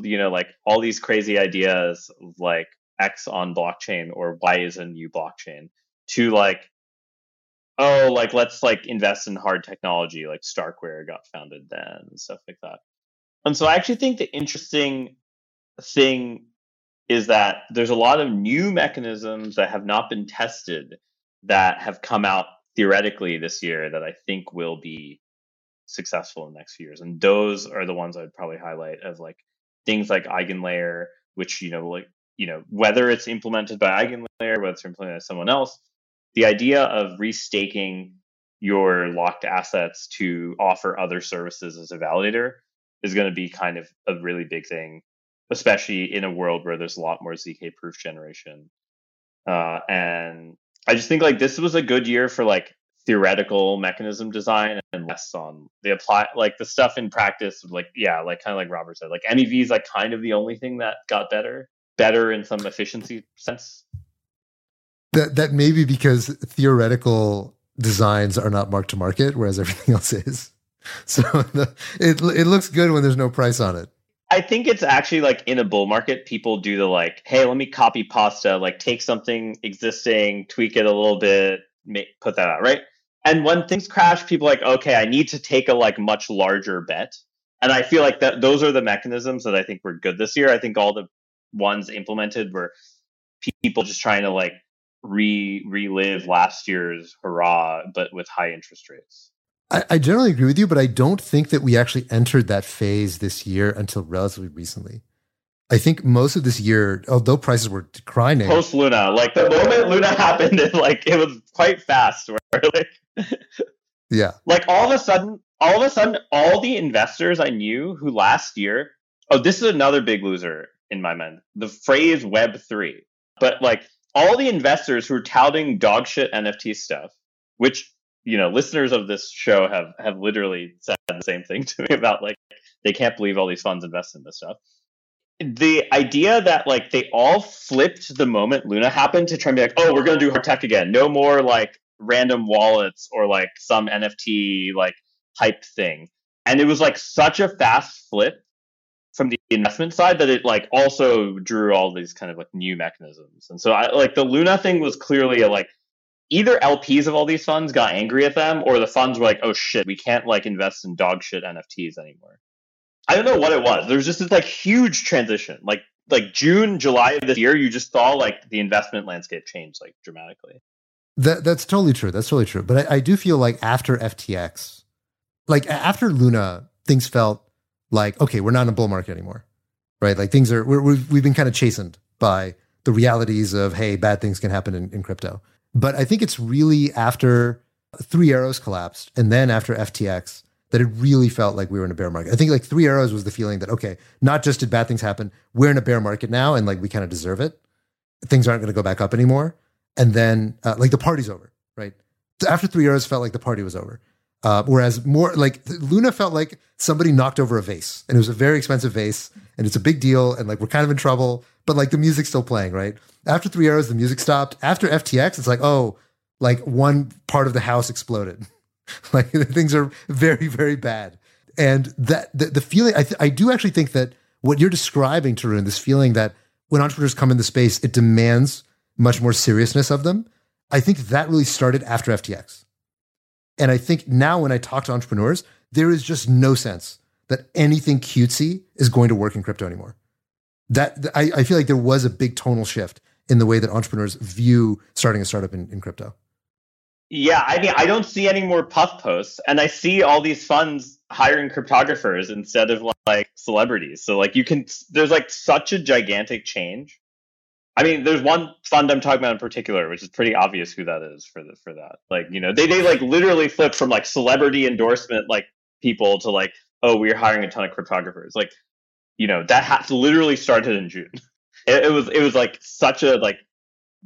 you know, like all these crazy ideas of like X on blockchain or Y is a new blockchain to like, oh, like let's like invest in hard technology, like Starkware got founded then and stuff like that. And so I actually think the interesting thing is that there's a lot of new mechanisms that have not been tested that have come out theoretically this year that I think will be successful in the next few years. And those are the ones I'd probably highlight of like things like Eigenlayer, which, you know, like, you know, whether it's implemented by Eigenlayer, whether it's implemented by someone else, the idea of restaking your locked assets to offer other services as a validator is going to be kind of a really big thing especially in a world where there's a lot more zk proof generation uh, and i just think like this was a good year for like theoretical mechanism design and less on the apply like the stuff in practice like yeah like kind of like robert said like mev is like kind of the only thing that got better better in some efficiency sense That that may be because theoretical designs are not marked to market, whereas everything *laughs* else is. So the, *laughs* it it looks good when there's no price on it. I think it's actually like in a bull market, people do the like, hey, let me copy pasta, like take something existing, tweak it a little bit, make, put that out, right? And when things crash, people like, okay, I need to take a like much larger bet. And I feel like that those are the mechanisms that I think were good this year. I think all the ones implemented were people just trying to like re relive last year's hurrah, but with high interest rates. I, I generally agree with you, but I don't think that we actually entered that phase this year until relatively recently. I think most of this year, although prices were declining, Post Luna, like the moment Luna *laughs* happened, it like it was quite fast. Where *laughs* like yeah, like all of a sudden, all of a sudden, all the investors I knew who last year, oh, this is another big loser in my mind. The phrase Web three, but like all the investors who are touting dog shit NFT stuff, which you know, listeners of this show have have literally said the same thing *laughs* to me about like they can't believe all these funds invest in this stuff. The idea that like they all flipped the moment Luna happened to try and be like, oh, we're gonna do hard tech again. No more like random wallets or like some NFT like hype thing. And it was like such a fast flip from the investment side that it like also drew all these kind of like new mechanisms. And so I like the Luna thing was clearly a like either LPs of all these funds got angry at them or the funds were like, oh shit, we can't like invest in dog shit NFTs anymore. I don't know what it was. There was just this like huge transition. Like like June, July of this year, you just saw like the investment landscape change like dramatically. that that's totally true. That's totally true. But I, I do feel like after FTX, like after Luna, things felt like okay, we're not in a bull market anymore, right? Like things are we're, we've we've been kind of chastened by the realities of hey, bad things can happen in, in crypto. But I think it's really after Three Arrows collapsed and then after FTX that it really felt like we were in a bear market. I think like Three Arrows was the feeling that okay, not just did bad things happen, we're in a bear market now and like we kind of deserve it. Things aren't going to go back up anymore. And then uh, like the party's over, right? After Three Arrows felt like the party was over. Uh, whereas more like Luna felt like somebody knocked over a vase and it was a very expensive vase and it's a big deal and like we're kind of in trouble, but like the music's still playing, right? After Three Arrows, the music stopped. After FTX, it's like, oh, like one part of the house exploded. *laughs* like *laughs* things are very, very bad. And that the, the feeling, I, th- I do actually think that what you're describing, Tarun, this feeling that when entrepreneurs come into the space, it demands much more seriousness of them. I think that really started after FTX. And I think now when I talk to entrepreneurs, there is just no sense that anything cutesy is going to work in crypto anymore. That I, I feel like there was a big tonal shift in the way that entrepreneurs view starting a startup in, in crypto. Yeah, I mean, I don't see any more puff posts, and I see all these funds hiring cryptographers instead of like celebrities. So like you can, there's like such a gigantic change. I mean, there's one fund I'm talking about in particular, which is pretty obvious who that is for the for that. Like, you know, they they like literally flipped from like celebrity endorsement like people to like, oh, we're hiring a ton of cryptographers. Like, you know, that ha- literally started in June. *laughs* It, it was it was like such a like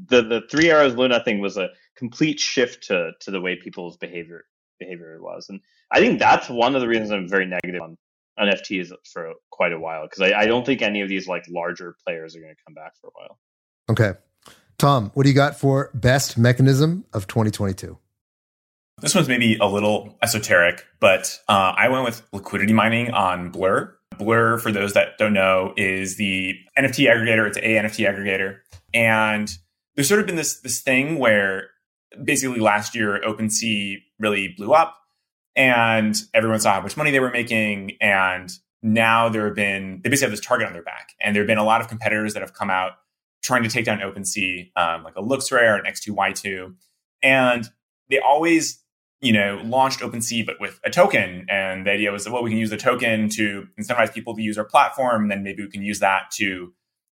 the the Three Arrows Luna thing was a complete shift to to the way people's behavior behavior was, and I think that's one of the reasons I'm very negative on NFTs for quite a while because I, I don't think any of these like larger players are going to come back for a while. Okay, Tom, what do you got for best mechanism of 2022? This one's maybe a little esoteric, but uh, I went with liquidity mining on Blur. Blur, for those that don't know, is the NFT aggregator. It's a NFT aggregator, and there's sort of been this this thing where basically last year OpenSea really blew up, and everyone saw how much money they were making, and now there have been they basically have this target on their back, and there have been a lot of competitors that have come out trying to take down OpenSea, um, like a LooksRare and X2Y2, and they always you know, launched OpenSea, but with a token. And the idea was that, well, we can use the token to incentivize people to use our platform. And then maybe we can use that to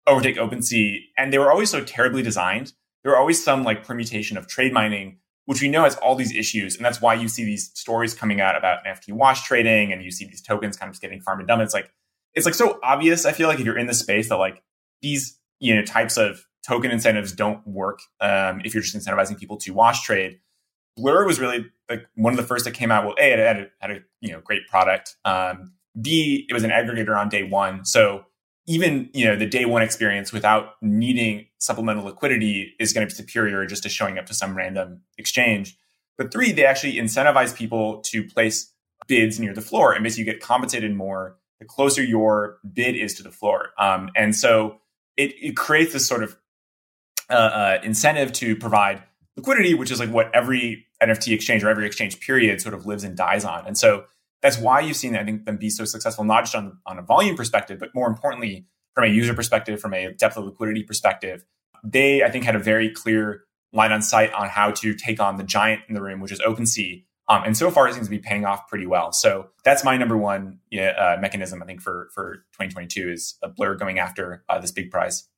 overtake OpenSea. And they were always so terribly designed. There were always some like permutation of trade mining, which we know has all these issues. And that's why you see these stories coming out about NFT wash trading and you see these tokens kind of getting farmed and done. It's like, it's like so obvious. I feel like if you're in the space that like these, you know, types of token incentives don't work um, if you're just incentivizing people to wash trade. Blur was really like one of the first that came out. Well, a it had a, had a you know great product. Um, B it was an aggregator on day one, so even you know the day one experience without needing supplemental liquidity is going to be superior just to showing up to some random exchange. But three, they actually incentivize people to place bids near the floor, and basically you get compensated more the closer your bid is to the floor. Um, and so it, it creates this sort of uh, uh, incentive to provide liquidity, which is like what every NFT exchange or every exchange period sort of lives and dies on. And so that's why you've seen, I think, them be so successful, not just on, on a volume perspective, but more importantly, from a user perspective, from a depth of liquidity perspective. They, I think, had a very clear line on sight on how to take on the giant in the room, which is OpenSea. Um, and so far, it seems to be paying off pretty well. So that's my number one uh, mechanism, I think, for for 2022 is a Blur going after uh, this big prize.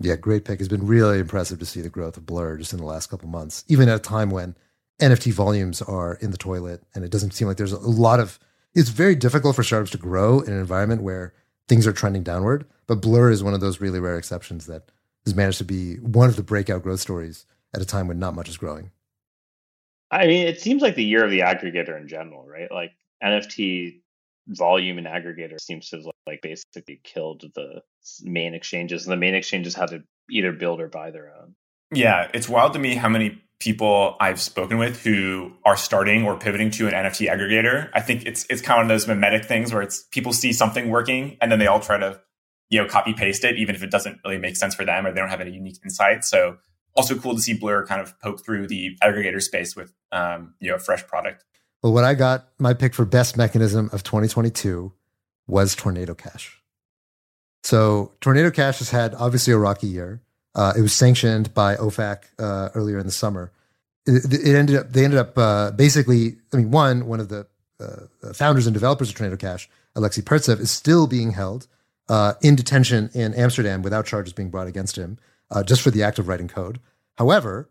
Yeah, great pick. It's been really impressive to see the growth of Blur just in the last couple months, even at a time when NFT volumes are in the toilet and it doesn't seem like there's a lot of. It's very difficult for startups to grow in an environment where things are trending downward. But Blur is one of those really rare exceptions that has managed to be one of the breakout growth stories at a time when not much is growing. I mean, it seems like the year of the aggregator in general, right? Like NFT volume and aggregator seems to have like basically killed the main exchanges and the main exchanges had to either build or buy their own. Yeah it's wild to me how many people i've spoken with who are starting or pivoting to an nft aggregator. I think it's it's kind of those mimetic things where it's people see something working and then they all try to you know copy paste it even if it doesn't really make sense for them or they don't have any unique insight. So also cool to see blur kind of poke through the aggregator space with um, you know a fresh product well, what I got, my pick for best mechanism of 2022 was Tornado Cash. So Tornado Cash has had obviously a rocky year. Uh, it was sanctioned by OFAC uh, earlier in the summer. It, it, ended up they ended up uh, basically. I mean, one one of the uh, founders and developers of Tornado Cash, Alexei Pertsev, is still being held uh, in detention in Amsterdam without charges being brought against him, uh, just for the act of writing code. However,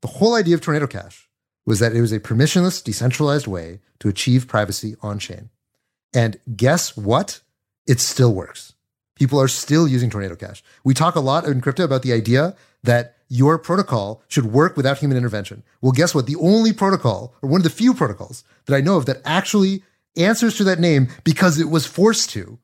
the whole idea of Tornado Cash was that it was a permissionless, decentralized way to achieve privacy on chain. And guess what? It still works. People are still using Tornado Cash. We talk a lot in crypto about the idea that your protocol should work without human intervention. Well, guess what? The only protocol, or one of the few protocols that I know of that actually answers to that name because it was forced to,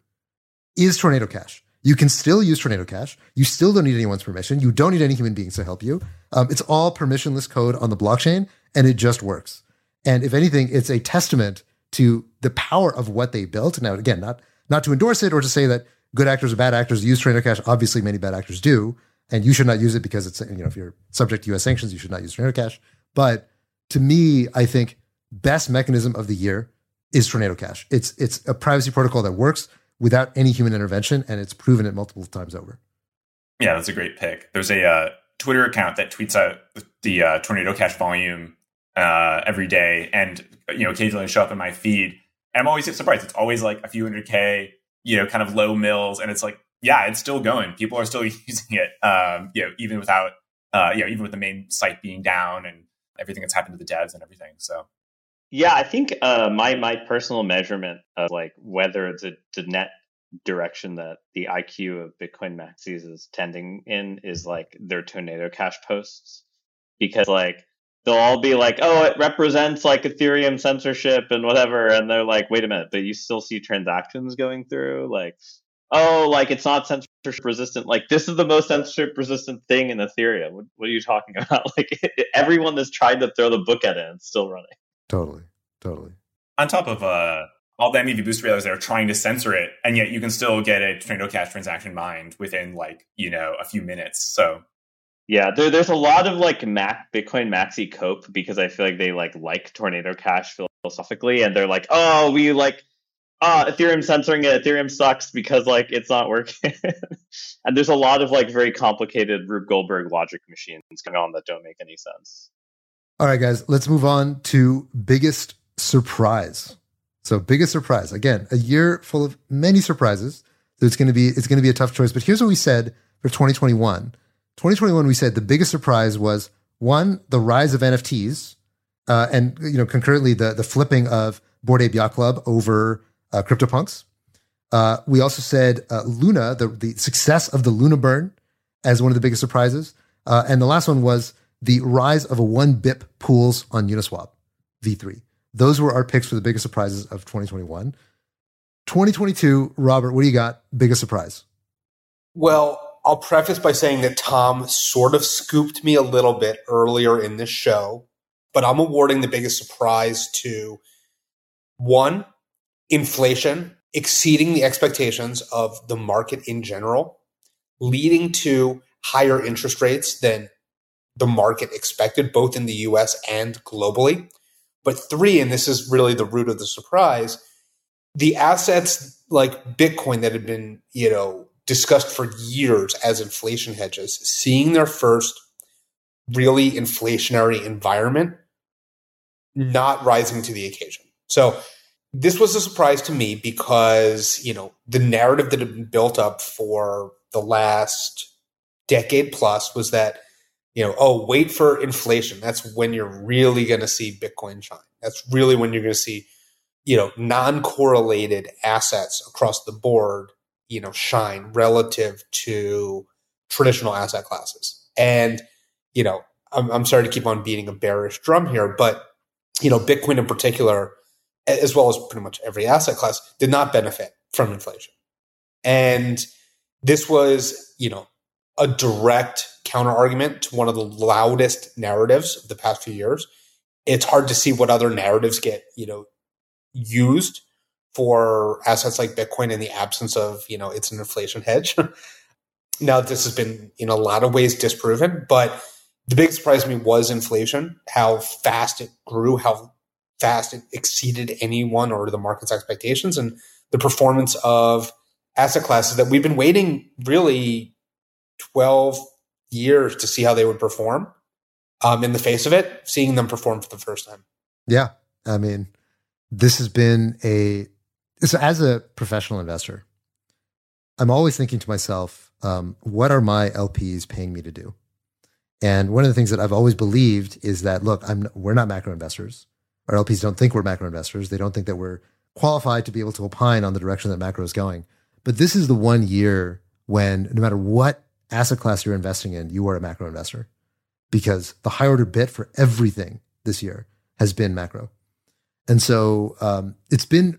is Tornado Cash. You can still use Tornado Cash. You still don't need anyone's permission. You don't need any human beings to help you. Um, it's all permissionless code on the blockchain, and it just works. And if anything, it's a testament to the power of what they built. Now, again, not not to endorse it or to say that good actors or bad actors use Tornado Cash. Obviously, many bad actors do, and you should not use it because it's you know if you're subject to U.S. sanctions, you should not use Tornado Cash. But to me, I think best mechanism of the year is Tornado Cash. It's it's a privacy protocol that works without any human intervention, and it's proven it multiple times over. Yeah, that's a great pick. There's a uh, Twitter account that tweets out the uh, Tornado Cash volume uh, every day, and you know occasionally show up in my feed. And I'm always surprised. It's always like a few hundred k, you know, kind of low mills, and it's like, yeah, it's still going. People are still *laughs* using it, um, you know, even without, uh, you know, even with the main site being down and everything that's happened to the devs and everything. So yeah, I think uh, my my personal measurement of like whether the the net direction that the IQ of Bitcoin maxis is tending in is like their tornado cash posts because like they'll all be like, oh, it represents like Ethereum censorship and whatever, and they're like, wait a minute, but you still see transactions going through, like. Oh, like it's not censorship resistant. Like this is the most censorship resistant thing in Ethereum. What, what are you talking *laughs* about? Like everyone has tried to throw the book at it and it's still running. Totally, totally. On top of uh, all the MEV boost trailers that are trying to censor it, and yet you can still get a Tornado Cash transaction mined within like you know a few minutes. So yeah, there, there's a lot of like Mac Bitcoin Maxi cope because I feel like they like like Tornado Cash philosophically, and they're like, oh, we like uh Ethereum censoring it. Ethereum sucks because like it's not working. *laughs* and there's a lot of like very complicated Rube Goldberg logic machines going on that don't make any sense. All right, guys, let's move on to biggest surprise. So, biggest surprise. Again, a year full of many surprises. So it's going to be it's going to be a tough choice. But here's what we said for 2021. 2021, we said the biggest surprise was one, the rise of NFTs, uh, and you know concurrently the the flipping of Bored Ape Yacht Club over uh, CryptoPunks. Uh, we also said uh, Luna, the the success of the Luna burn, as one of the biggest surprises. Uh, and the last one was the rise of a one BIP pools on Uniswap v3. Those were our picks for the biggest surprises of 2021. 2022, Robert, what do you got? Biggest surprise? Well, I'll preface by saying that Tom sort of scooped me a little bit earlier in this show, but I'm awarding the biggest surprise to one, inflation exceeding the expectations of the market in general, leading to higher interest rates than the market expected, both in the US and globally. But three, and this is really the root of the surprise, the assets like Bitcoin that had been, you know, discussed for years as inflation hedges, seeing their first really inflationary environment not rising to the occasion. So this was a surprise to me because, you know, the narrative that had been built up for the last decade plus was that you know, oh, wait for inflation. That's when you're really going to see Bitcoin shine. That's really when you're going to see, you know, non-correlated assets across the board, you know, shine relative to traditional asset classes. And, you know, I'm, I'm sorry to keep on beating a bearish drum here, but, you know, Bitcoin in particular, as well as pretty much every asset class, did not benefit from inflation. And this was, you know, a direct counter argument to one of the loudest narratives of the past few years. It's hard to see what other narratives get, you know, used for assets like Bitcoin in the absence of, you know, it's an inflation hedge. *laughs* now this has been in a lot of ways disproven, but the big surprise to me was inflation, how fast it grew, how fast it exceeded anyone or the market's expectations and the performance of asset classes that we've been waiting really 12 years to see how they would perform um, in the face of it, seeing them perform for the first time. Yeah. I mean, this has been a, so as a professional investor, I'm always thinking to myself, um, what are my LPs paying me to do? And one of the things that I've always believed is that, look, I'm, we're not macro investors. Our LPs don't think we're macro investors. They don't think that we're qualified to be able to opine on the direction that macro is going. But this is the one year when no matter what asset class you're investing in, you are a macro investor. because the high order bit for everything this year has been macro. And so um, it's been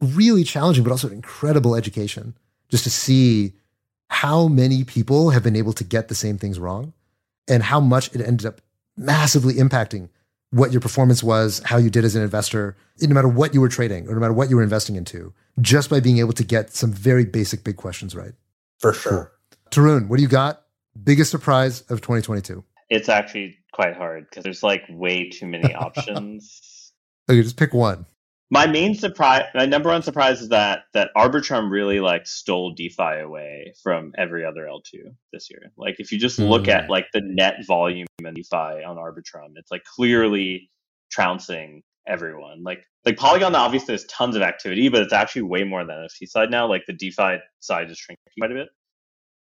really challenging, but also an incredible education just to see how many people have been able to get the same things wrong and how much it ended up massively impacting what your performance was, how you did as an investor, no matter what you were trading or no matter what you were investing into, just by being able to get some very basic big questions right. For sure. Tarun, what do you got? Biggest surprise of 2022? It's actually quite hard because there's like way too many *laughs* options. Okay, just pick one. My main surprise, my number one surprise is that that Arbitrum really like stole DeFi away from every other L2 this year. Like if you just look Mm. at like the net volume in DeFi on Arbitrum, it's like clearly trouncing everyone. Like like Polygon obviously there's tons of activity, but it's actually way more on the NFT side now. Like the DeFi side is shrinking quite a bit.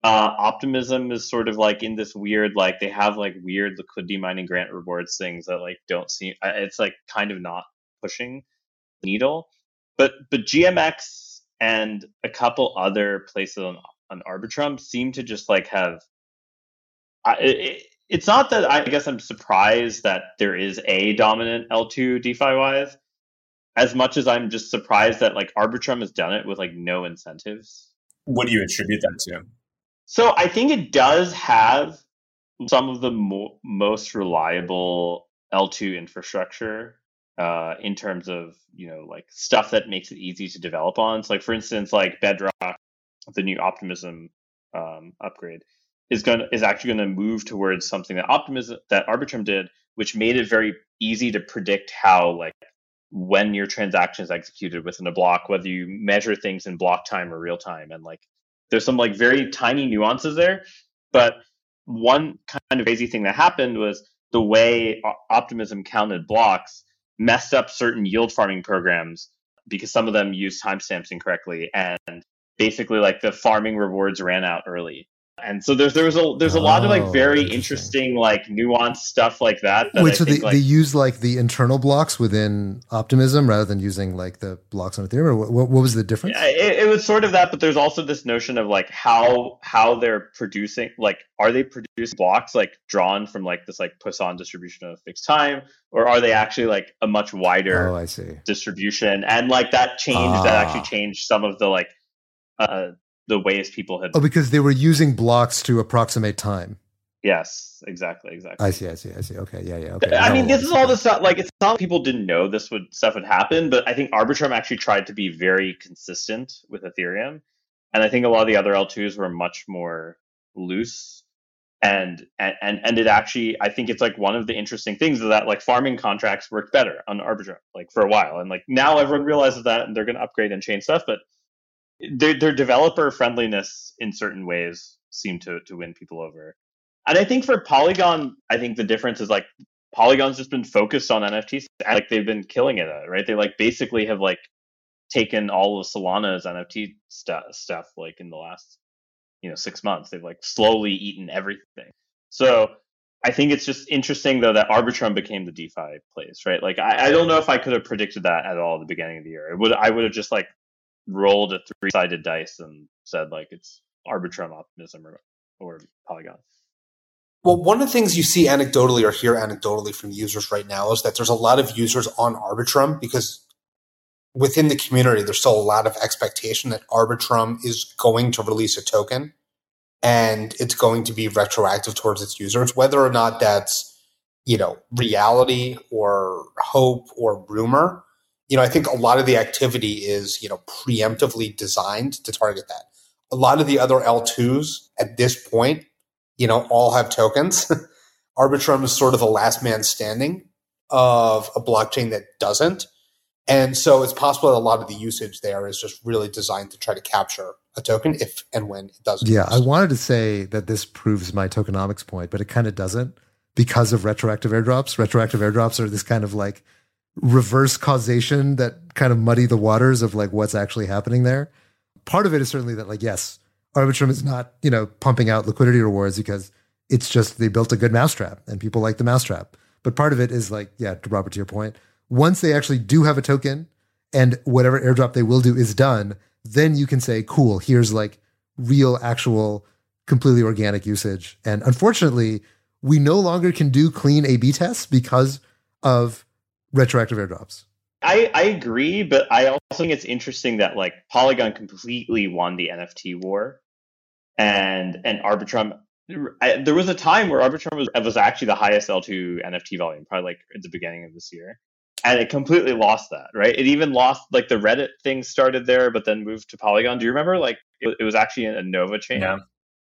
Uh, Optimism is sort of like in this weird, like they have like weird liquidity mining grant rewards things that like don't seem. It's like kind of not pushing the needle, but but GMX and a couple other places on on Arbitrum seem to just like have. I, it, it's not that I guess I'm surprised that there is a dominant L2 DeFi wise, as much as I'm just surprised that like Arbitrum has done it with like no incentives. What do you attribute that to? So I think it does have some of the mo- most reliable L2 infrastructure uh, in terms of you know like stuff that makes it easy to develop on. So like for instance, like Bedrock, the new Optimism um, upgrade is going is actually going to move towards something that Optimism that Arbitrum did, which made it very easy to predict how like when your transaction is executed within a block, whether you measure things in block time or real time, and like there's some like very tiny nuances there. But one kind of crazy thing that happened was the way Optimism counted blocks messed up certain yield farming programs because some of them used timestamps incorrectly, and basically like the farming rewards ran out early. And so there's there was a there's a lot of Oh, like very interesting. interesting like nuanced stuff like that. that Wait, I so they, like, they use like the internal blocks within Optimism rather than using like the blocks on Ethereum? Or what, what was the difference? Yeah, it, it was sort of that, but there's also this notion of like how how they're producing, like, are they producing blocks like drawn from like this like Poisson distribution of fixed time, or are they actually like a much wider Oh, I see. distribution? And like that changed, that Ah. actually changed some of the like uh the ways people had. Oh, because they were using blocks to approximate time. Yes, exactly, exactly. I see, I see, I see. Okay, yeah, yeah. Okay. I mean, this is all the stuff. Like, it's not people didn't know this would stuff would happen, but I think Arbitrum actually tried to be very consistent with Ethereum, and I think a lot of the other L2s were much more loose. And and and and it actually, I think it's like one of the interesting things is that like farming contracts worked better on Arbitrum, like for a while, and like now everyone realizes that, and they're going to upgrade and change stuff, but their their developer friendliness in certain ways seemed to to win people over. And I think for Polygon, I think the difference is like Polygon's just been focused on NFTs, like they've been killing it right? They like basically have like taken all of Solana's NFT stuff stuff like in the last you know six months. They've like slowly eaten everything. So I think it's just interesting though that Arbitrum became the DeFi place, right? Like I, I don't know if I could have predicted that at all at the beginning of the year. It would I would have just like rolled a three sided dice and said like it's Arbitrum optimism or or Polygon. Well, one of the things you see anecdotally or hear anecdotally from users right now is that there's a lot of users on Arbitrum because within the community, there's still a lot of expectation that Arbitrum is going to release a token and it's going to be retroactive towards its users, whether or not that's, you know, reality or hope or rumor. You know, I think a lot of the activity is, you know, preemptively designed to target that. A lot of the other L2s at this point you know, all have tokens. *laughs* Arbitrum is sort of the last man standing of a blockchain that doesn't. And so it's possible that a lot of the usage there is just really designed to try to capture a token if and when it does. Yeah, I wanted to say that this proves my tokenomics point, but it kind of doesn't because of retroactive airdrops. Retroactive airdrops are this kind of like reverse causation that kind of muddy the waters of like what's actually happening there. Part of it is certainly that like yes, Arbitrum is not, you know, pumping out liquidity rewards because it's just they built a good mousetrap and people like the mousetrap. But part of it is like, yeah, to Robert, to your point, once they actually do have a token and whatever airdrop they will do is done, then you can say, cool, here's like real, actual, completely organic usage. And unfortunately, we no longer can do clean A B tests because of retroactive airdrops. I, I agree, but I also think it's interesting that like Polygon completely won the NFT war, and and Arbitrum. I, there was a time where Arbitrum was, was actually the highest L2 NFT volume, probably like at the beginning of this year, and it completely lost that. Right? It even lost like the Reddit thing started there, but then moved to Polygon. Do you remember? Like it, it was actually a Nova chain. Yeah.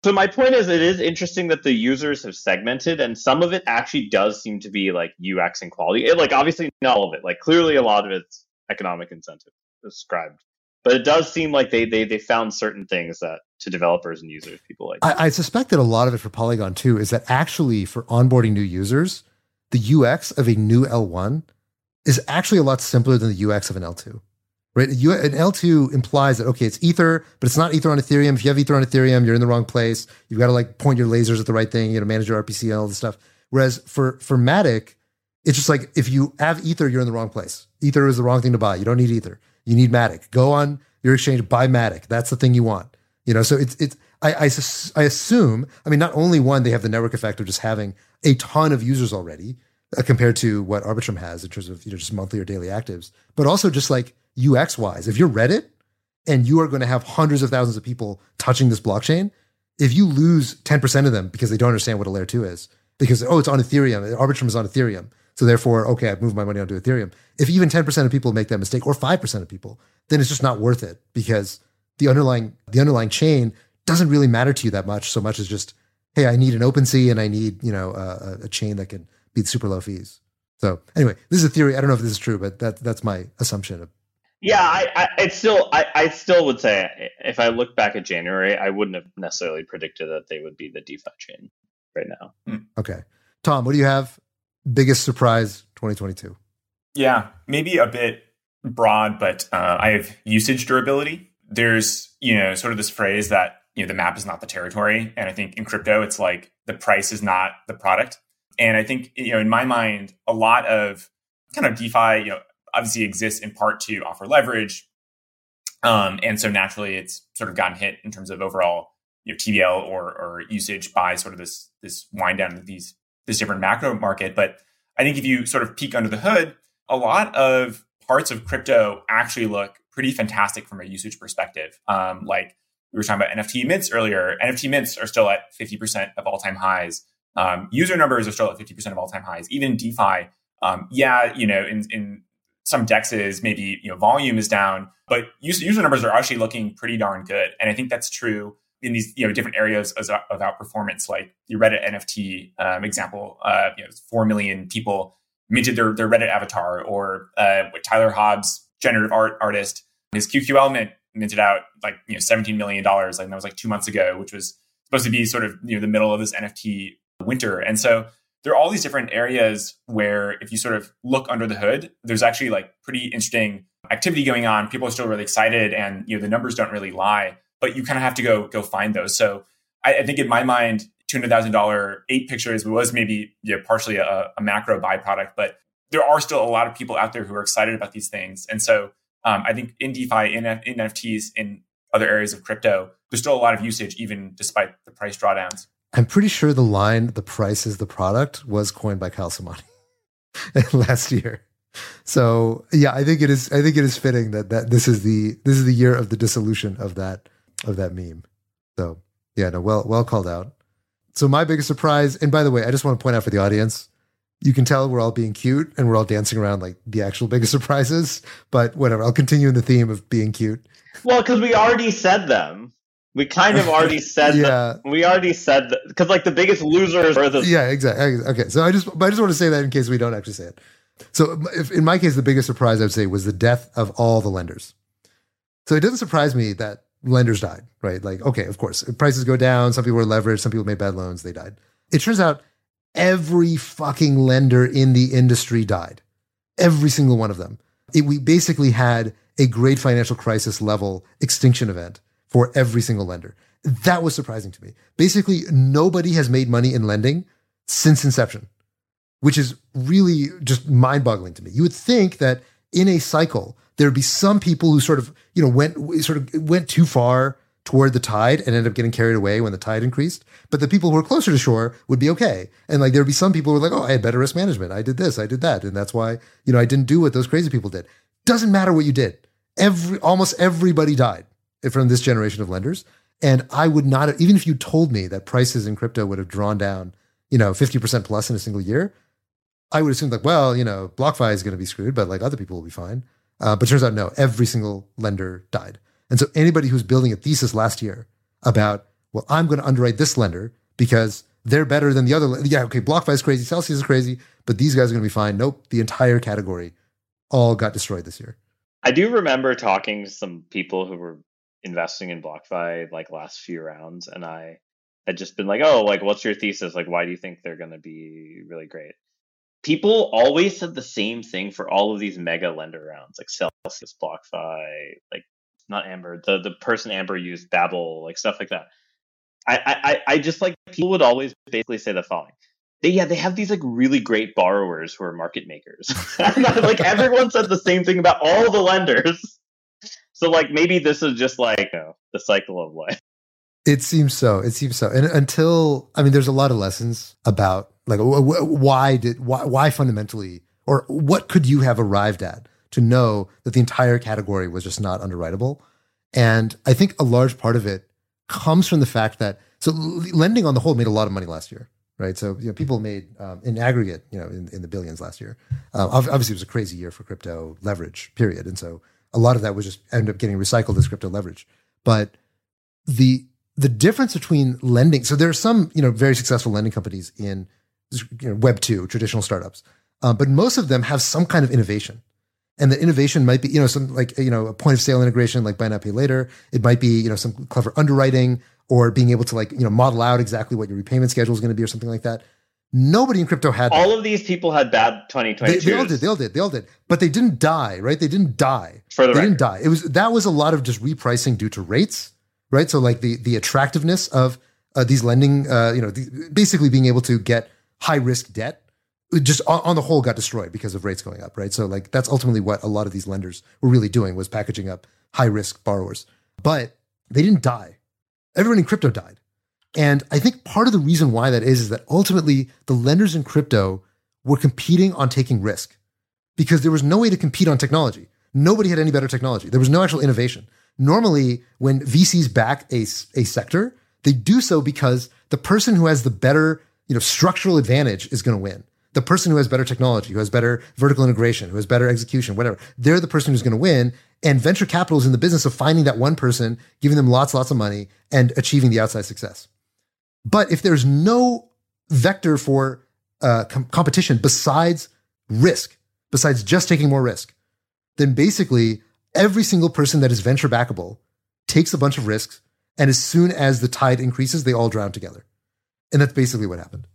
So my point is, it is interesting that the users have segmented, and some of it actually does seem to be like UX and quality. It, like obviously not all of it. Like clearly, a lot of it's economic incentive ascribed, but it does seem like they they they found certain things that to developers and users, people like. I, I suspect that a lot of it for Polygon too is that actually for onboarding new users, the UX of a new L1 is actually a lot simpler than the UX of an L2 right? You, an L2 implies that, okay, it's Ether, but it's not Ether on Ethereum. If you have Ether on Ethereum, you're in the wrong place. You've got to like point your lasers at the right thing, you know, manage your RPC and all this stuff. Whereas for, for Matic, it's just like if you have Ether, you're in the wrong place. Ether is the wrong thing to buy. You don't need Ether. You need Matic. Go on your exchange, buy Matic. That's the thing you want. You know, so it's, it's, I, I, I assume, I mean, not only one, they have the network effect of just having a ton of users already uh, compared to what Arbitrum has in terms of, you know, just monthly or daily actives, but also just like, UX wise. If you're Reddit and you are going to have hundreds of thousands of people touching this blockchain, if you lose 10% of them because they don't understand what a layer two is, because, oh, it's on Ethereum, Arbitrum is on Ethereum. So therefore, okay, I've moved my money onto Ethereum. If even 10% of people make that mistake or 5% of people, then it's just not worth it because the underlying, the underlying chain doesn't really matter to you that much, so much as just, hey, I need an OpenSea and I need, you know, a, a chain that can beat super low fees. So anyway, this is a theory. I don't know if this is true, but that, that's my assumption yeah, I, I it's still I, I still would say if I look back at January, I wouldn't have necessarily predicted that they would be the DeFi chain right now. Hmm. Okay. Tom, what do you have? Biggest surprise 2022? Yeah, maybe a bit broad, but uh, I have usage durability. There's, you know, sort of this phrase that, you know, the map is not the territory. And I think in crypto, it's like the price is not the product. And I think, you know, in my mind, a lot of kind of DeFi, you know, obviously exists in part to offer leverage. Um, and so naturally it's sort of gotten hit in terms of overall you know, TVL or, or usage by sort of this, this wind down of these, this different macro market. But I think if you sort of peek under the hood, a lot of parts of crypto actually look pretty fantastic from a usage perspective. Um, like we were talking about NFT mints earlier. NFT mints are still at 50% of all time highs. Um, user numbers are still at 50% of all time highs. Even DeFi, um, yeah, you know, in, in some dexes, maybe you know volume is down, but user, user numbers are actually looking pretty darn good. And I think that's true in these you know different areas of, outperformance, like the Reddit NFT um, example. Uh, you know, four million people minted their, their Reddit avatar, or uh, Tyler Hobbs, generative art artist, his QQL minted out like you know seventeen million dollars, like that was like two months ago, which was supposed to be sort of you know the middle of this NFT winter, and so there are all these different areas where if you sort of look under the hood, there's actually like pretty interesting activity going on. People are still really excited and you know the numbers don't really lie, but you kind of have to go go find those. So I, I think in my mind, two hundred thousand dollar eight pictures was maybe you know, partially a, a, macro byproduct, but there are still a lot of people out there who are excited about these things. And so um, I think in DeFi, in, in NFTs, in other areas of crypto, there's still a lot of usage even despite the price drawdowns. I'm pretty sure the line "the price is the product" was coined by Kyle Samani *laughs* last year. So yeah, I think it is. I think it is fitting that that this is the this is the year of the dissolution of that of that meme. So yeah, no, well well called out. So my biggest surprise, and by the way, I just want to point out for the audience, you can tell we're all being cute and we're all dancing around like the actual biggest *laughs* surprises. But whatever, I'll continue in the theme of being cute. Well, because we already said them. We kind of already *laughs* said yeah. that. We already said that because like the biggest losers are the yeah exactly okay. So I just but I just want to say that in case we don't actually say it. So if, in my case, the biggest surprise I would say was the death of all the lenders. So it doesn't surprise me that lenders died, right? Like okay, of course, prices go down. Some people were leveraged. Some people made bad loans. They died. It turns out every fucking lender in the industry died. Every single one of them. It, we basically had a great financial crisis level extinction event for every single lender. That was surprising to me. Basically, nobody has made money in lending since inception, which is really just mind boggling to me. You would think that in a cycle, there'd be some people who sort of, you know, went, sort of went too far, toward the tide and ended up getting carried away when the tide increased. But the people who were closer to shore would be okay. And like there'd be some people who were like, oh, I had better risk management. I did this, I did that. And that's why, you know, I didn't do what those crazy people did. Doesn't matter what you did. Every almost everybody died from this generation of lenders. And I would not even if you told me that prices in crypto would have drawn down, you know, 50% plus in a single year, I would assume like, well, you know, BlockFi is going to be screwed, but like other people will be fine. Uh, but turns out no, every single lender died. And so anybody who's building a thesis last year about, well, I'm going to underwrite this lender because they're better than the other. Yeah, okay, BlockFi is crazy, Celsius is crazy, but these guys are going to be fine. Nope, the entire category all got destroyed this year. I do remember talking to some people who were investing in BlockFi like last few rounds, and I had just been like, "Oh, like, what's your thesis? Like, why do you think they're going to be really great?" People always said the same thing for all of these mega lender rounds, like Celsius, BlockFi, like not Amber, the the person Amber used, Babel, like stuff like that. I I I just like people would always basically say the following. They, yeah, they have these like really great borrowers who are market makers. *laughs* like everyone said the same thing about all the lenders. So like maybe this is just like you know, the cycle of life. *laughs* It seems so. It seems so. And until I mean, there's a lot of lessons about like why did why why fundamentally or what could you have arrived at to know that the entire category was just not underwritable. And I think a large part of it comes from the fact that so lending on the whole made a lot of money last year, right? So you know, people made um, in aggregate, you know, in, in the billions last year. Uh, obviously, it was a crazy year for crypto leverage, period. And so a lot of that was just end up getting recycled as crypto leverage. But the the difference between lending, so there are some you know very successful lending companies in you know, Web two traditional startups, uh, but most of them have some kind of innovation. And the innovation might be you know some like you know a point of sale integration like buy now pay later. It might be you know some clever underwriting or being able to like you know model out exactly what your repayment schedule is going to be or something like that nobody in crypto had all that. of these people had bad 2020 they, they, all did they all did they all did but they didn't die right they didn't die For the they record. didn't die it was that was a lot of just repricing due to rates right so like the the attractiveness of uh, these lending uh, you know the, basically being able to get high risk debt just on the whole got destroyed because of rates going up, right? So like that's ultimately what a lot of these lenders were really doing was packaging up high risk borrowers. But they didn't die. Everyone in crypto died. And I think part of the reason why that is is that ultimately the lenders in crypto were competing on taking risk because there was no way to compete on technology. Nobody had any better technology. There was no actual innovation. Normally, when VCs back a, a sector, they do so because the person who has the better, you know, structural advantage is going to win the person who has better technology, who has better vertical integration, who has better execution, whatever, they're the person who's going to win. And venture capital is in the business of finding that one person, giving them lots, lots of money, and achieving the outside success. But if there's no vector for uh, com- competition besides risk, besides just taking more risk, then basically every single person that is venture backable takes a bunch of risks. And as soon as the tide increases, they all drown together. And that's basically what happened.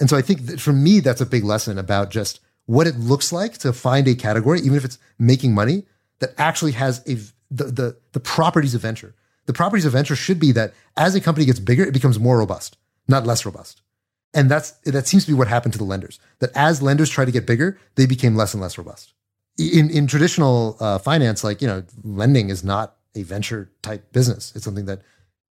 And so I think that for me, that's a big lesson about just what it looks like to find a category, even if it's making money, that actually has a the the, the properties of venture. The properties of venture should be that as a company gets bigger, it becomes more robust, not less robust. And that's that seems to be what happened to the lenders. That as lenders try to get bigger, they became less and less robust. In in traditional uh, finance, like you know, lending is not a venture type business. It's something that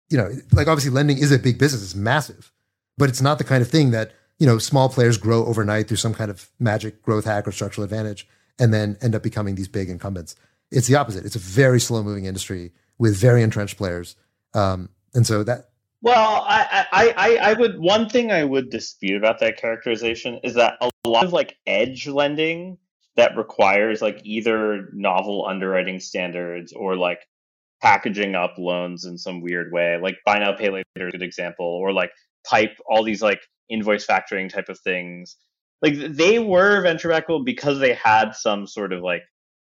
you know, like obviously, lending is a big business. It's massive, but it's not the kind of thing that you know, small players grow overnight through some kind of magic growth hack or structural advantage and then end up becoming these big incumbents. It's the opposite. It's a very slow moving industry with very entrenched players. Um, and so that. Well, I, I, I, would, one thing I would dispute about that characterization is that a lot of like edge lending that requires like either novel underwriting standards or like packaging up loans in some weird way, like buy now, pay later is a good example, or like type all these like invoice factoring type of things. Like they were venture backable because they had some sort of like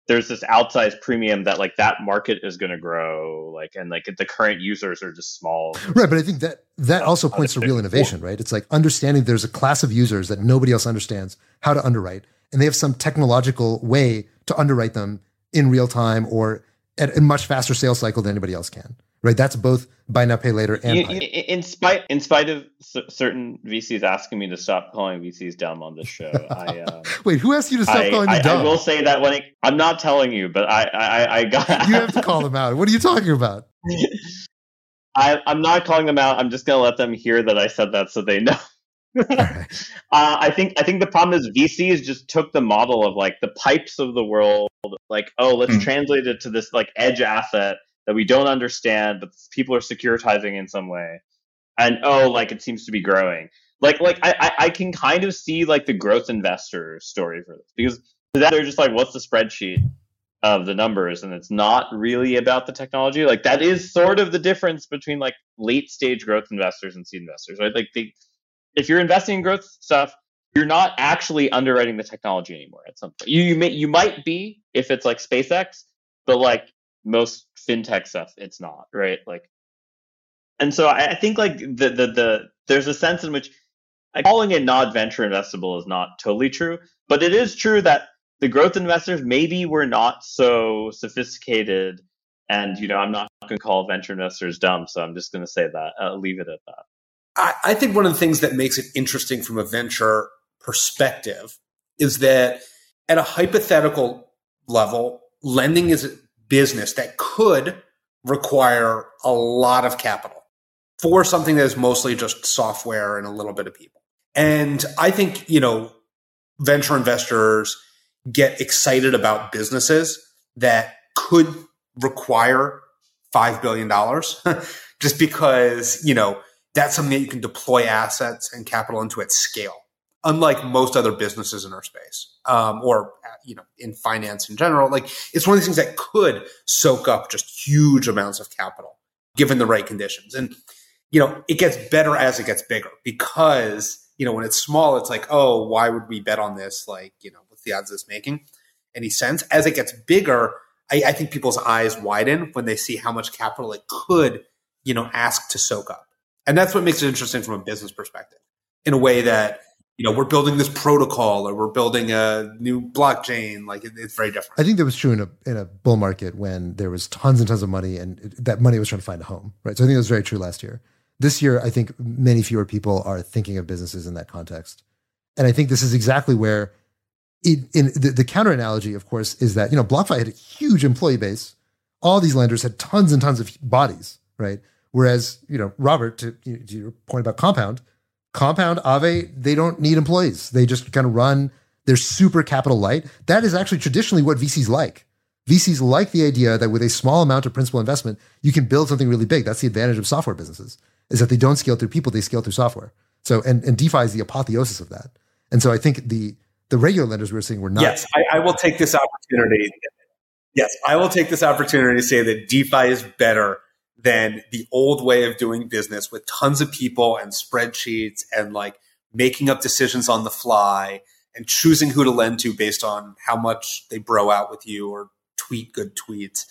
there's this outsized premium that like that market is going to grow like and like the current users are just small. Right but i think that that also points to real innovation right? It's like understanding there's a class of users that nobody else understands how to underwrite and they have some technological way to underwrite them in real time or at a much faster sales cycle than anybody else can right? That's both buy now, pay later, and in, in spite in spite of certain VCs asking me to stop calling VCs dumb on this show. *laughs* I uh, wait. Who asked you to stop I, calling I, them dumb? I will say that when it, I'm not telling you, but I, I, I got. you have to *laughs* call them out. What are you talking about? *laughs* I, I'm not calling them out. I'm just going to let them hear that I said that so they know. *laughs* Uh, I think I think the problem is VCs just took the model of like the pipes of the world, like oh let's Hmm. translate it to this like edge asset that we don't understand, but people are securitizing in some way, and oh like it seems to be growing. Like like I I, I can kind of see like the growth investor story for this because that they're just like what's the spreadsheet of the numbers? And it's not really about the technology. Like that is sort of the difference between like late stage growth investors and seed investors right? Like they if you're investing in growth stuff, you're not actually underwriting the technology anymore at some point. You, you may you might be if it's like SpaceX, but like most fintech stuff, it's not, right? Like and so I, I think like the, the the there's a sense in which like, calling it not venture investable is not totally true, but it is true that the growth investors maybe were not so sophisticated and you know i'm not going to call venture investors dumb so i'm just going to say that uh, leave it at that I, I think one of the things that makes it interesting from a venture perspective is that at a hypothetical level, lending is a business that could require a lot of capital for something that is mostly just software and a little bit of people. And I think, you know, venture investors get excited about businesses that could require $5 billion *laughs* just because, you know, that's something that you can deploy assets and capital into at scale, unlike most other businesses in our space, um, or you know, in finance in general. Like it's one of these things that could soak up just huge amounts of capital given the right conditions, and you know, it gets better as it gets bigger because you know when it's small, it's like, oh, why would we bet on this? Like, you know, what's the odds of this making any sense? As it gets bigger, I, I think people's eyes widen when they see how much capital it could, you know, ask to soak up. And that's what makes it interesting from a business perspective in a way that, you know, we're building this protocol or we're building a new blockchain. Like it, it's very different. I think that was true in a in a bull market when there was tons and tons of money and it, that money was trying to find a home, right? So I think that was very true last year. This year, I think many fewer people are thinking of businesses in that context, and I think this is exactly where, it, in the, the counter analogy, of course, is that you know BlockFi had a huge employee base. All these lenders had tons and tons of bodies, right? Whereas, you know, Robert, to, to your point about Compound, Compound, Aave, they don't need employees. They just kind of run. They're super capital light. That is actually traditionally what VCs like. VCs like the idea that with a small amount of principal investment, you can build something really big. That's the advantage of software businesses, is that they don't scale through people, they scale through software. So, and, and DeFi is the apotheosis of that. And so I think the the regular lenders we were seeing were not. Yes, I, I will take this opportunity. Yes, I will take this opportunity to say that DeFi is better than the old way of doing business with tons of people and spreadsheets and like making up decisions on the fly and choosing who to lend to based on how much they bro out with you or tweet good tweets.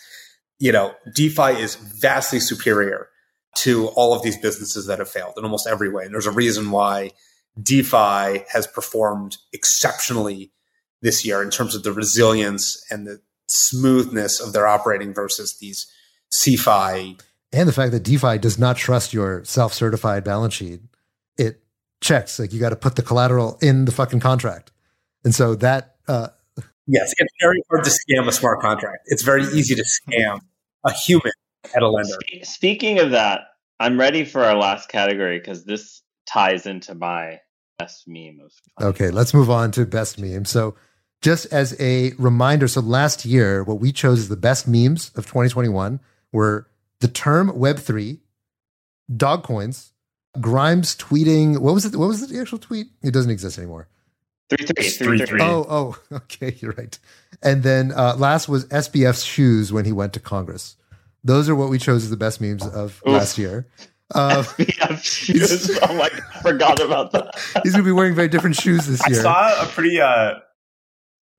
You know, DeFi is vastly superior to all of these businesses that have failed in almost every way. And there's a reason why DeFi has performed exceptionally this year in terms of the resilience and the smoothness of their operating versus these CeFi and the fact that DeFi does not trust your self-certified balance sheet. It checks like you got to put the collateral in the fucking contract, and so that. Uh, yes, it's very hard to scam a smart contract. It's very easy to scam a human at a lender. Speaking of that, I'm ready for our last category because this ties into my best meme of. Okay, let's move on to best meme. So, just as a reminder, so last year, what we chose as the best memes of 2021 were the term Web3, dog coins, Grimes tweeting. What was it? What was the actual tweet? It doesn't exist anymore. Three three, Three, three, three. three. Oh, oh, *laughs* okay, you're right. And then uh, last was SBF's shoes when he went to Congress. Those are what we chose as the best memes of Oof. last year. Uh, *laughs* SBF shoes. Oh my god, I forgot about that. *laughs* he's going to be wearing very different shoes this year. I year. saw a pretty uh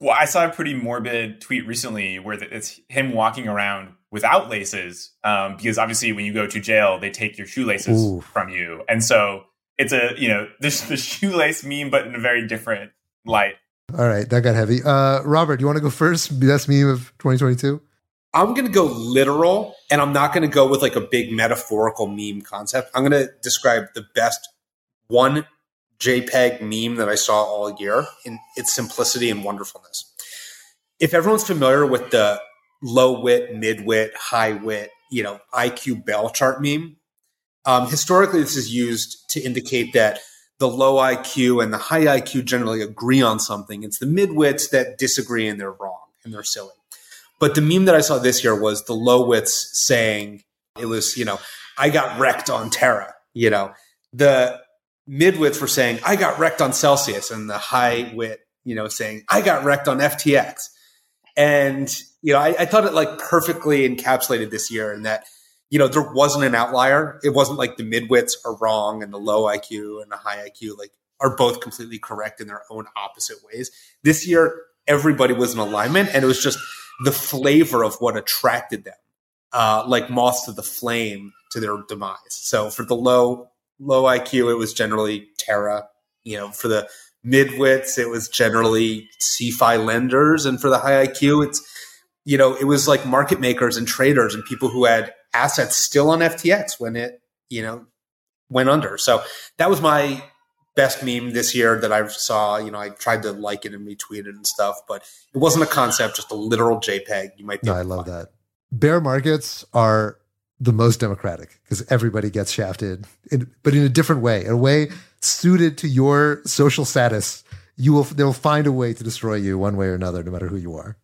well, I saw a pretty morbid tweet recently where it's him walking around without laces, um, because obviously when you go to jail, they take your shoelaces Ooh. from you, and so it's a you know *laughs* this the shoelace meme, but in a very different light. All right, that got heavy. Uh, Robert, you want to go first? Best meme of 2022? I'm going to go literal and I'm not going to go with like a big metaphorical meme concept. I'm going to describe the best one JPEG meme that I saw all year in its simplicity and wonderfulness. If everyone's familiar with the low wit, mid wit, high wit, you know, IQ bell chart meme, Um, historically, this is used to indicate that the low IQ and the high IQ generally agree on something. It's the midwits that disagree and they're wrong and they're silly. But the meme that I saw this year was the low wits saying it was, you know, I got wrecked on Terra. You know, the midwits were saying I got wrecked on Celsius, and the high wit, you know, saying I got wrecked on FTX. And you know, I, I thought it like perfectly encapsulated this year in that you know, there wasn't an outlier. It wasn't like the midwits are wrong and the low IQ and the high IQ like are both completely correct in their own opposite ways. This year, everybody was in alignment, and it was just the flavor of what attracted them, uh, like moths to the flame to their demise. So for the low low IQ, it was generally Terra. You know, for the midwits, it was generally CeFi lenders, and for the high IQ, it's you know, it was like market makers and traders and people who had assets still on FTX when it, you know, went under. So that was my best meme this year that I saw. You know, I tried to like it and retweet it and stuff, but it wasn't a concept, just a literal JPEG. You might. No, I love that. Bear markets are the most democratic because everybody gets shafted, in, but in a different way, in a way suited to your social status. You will they'll find a way to destroy you one way or another, no matter who you are.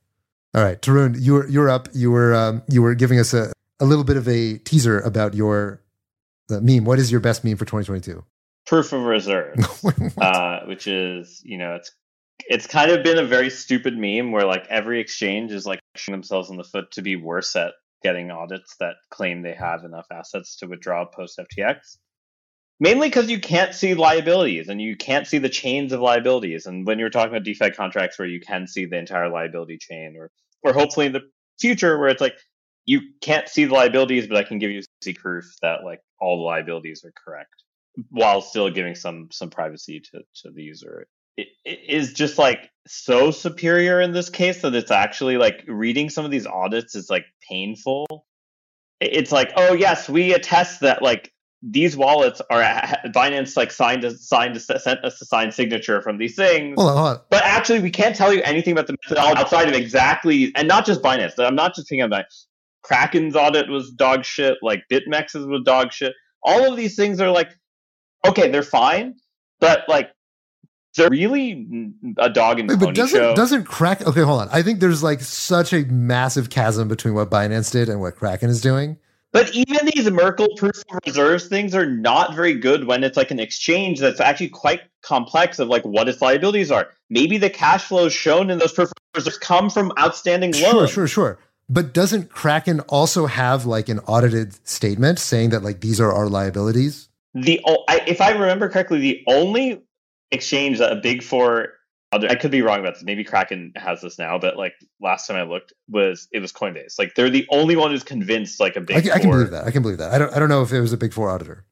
All right, Tarun, you're you're up. You were um, you were giving us a, a little bit of a teaser about your meme. What is your best meme for 2022? Proof of reserve, *laughs* uh, which is you know it's it's kind of been a very stupid meme where like every exchange is like shooting themselves in the foot to be worse at getting audits that claim they have enough assets to withdraw post FTX. Mainly because you can't see liabilities and you can't see the chains of liabilities. And when you're talking about DeFi contracts where you can see the entire liability chain, or or hopefully in the future where it's like you can't see the liabilities, but I can give you proof that like all the liabilities are correct while still giving some some privacy to, to the user. It, is just like so superior in this case that it's actually like reading some of these audits is like painful. It's like, oh yes, we attest that like these wallets are Binance like signed a signed a, sent us a signed signature from these things. Hold on, hold on. But actually, we can't tell you anything about the methodology outside of exactly, and not just Binance. I'm not just thinking about Kraken's audit was dog shit. Like BitMEX's was dog shit. All of these things are like, okay, they're fine, but like, they're really a dog and Wait, but doesn't show. doesn't Kraken? Okay, hold on. I think there's like such a massive chasm between what Binance did and what Kraken is doing. But even these Merkle proof of reserves things are not very good when it's like an exchange that's actually quite complex of like what its liabilities are. Maybe the cash flows shown in those proof of reserves come from outstanding loans. sure, sure. Sure. But doesn't Kraken also have like an audited statement saying that like these are our liabilities? The if I remember correctly, the only exchange that a big four I could be wrong about this. Maybe Kraken has this now, but like last time I looked was it was Coinbase. Like they're the only one who's convinced like a big I, can- I can believe that. I can believe that. I don't. I don't know if it was a big four auditor.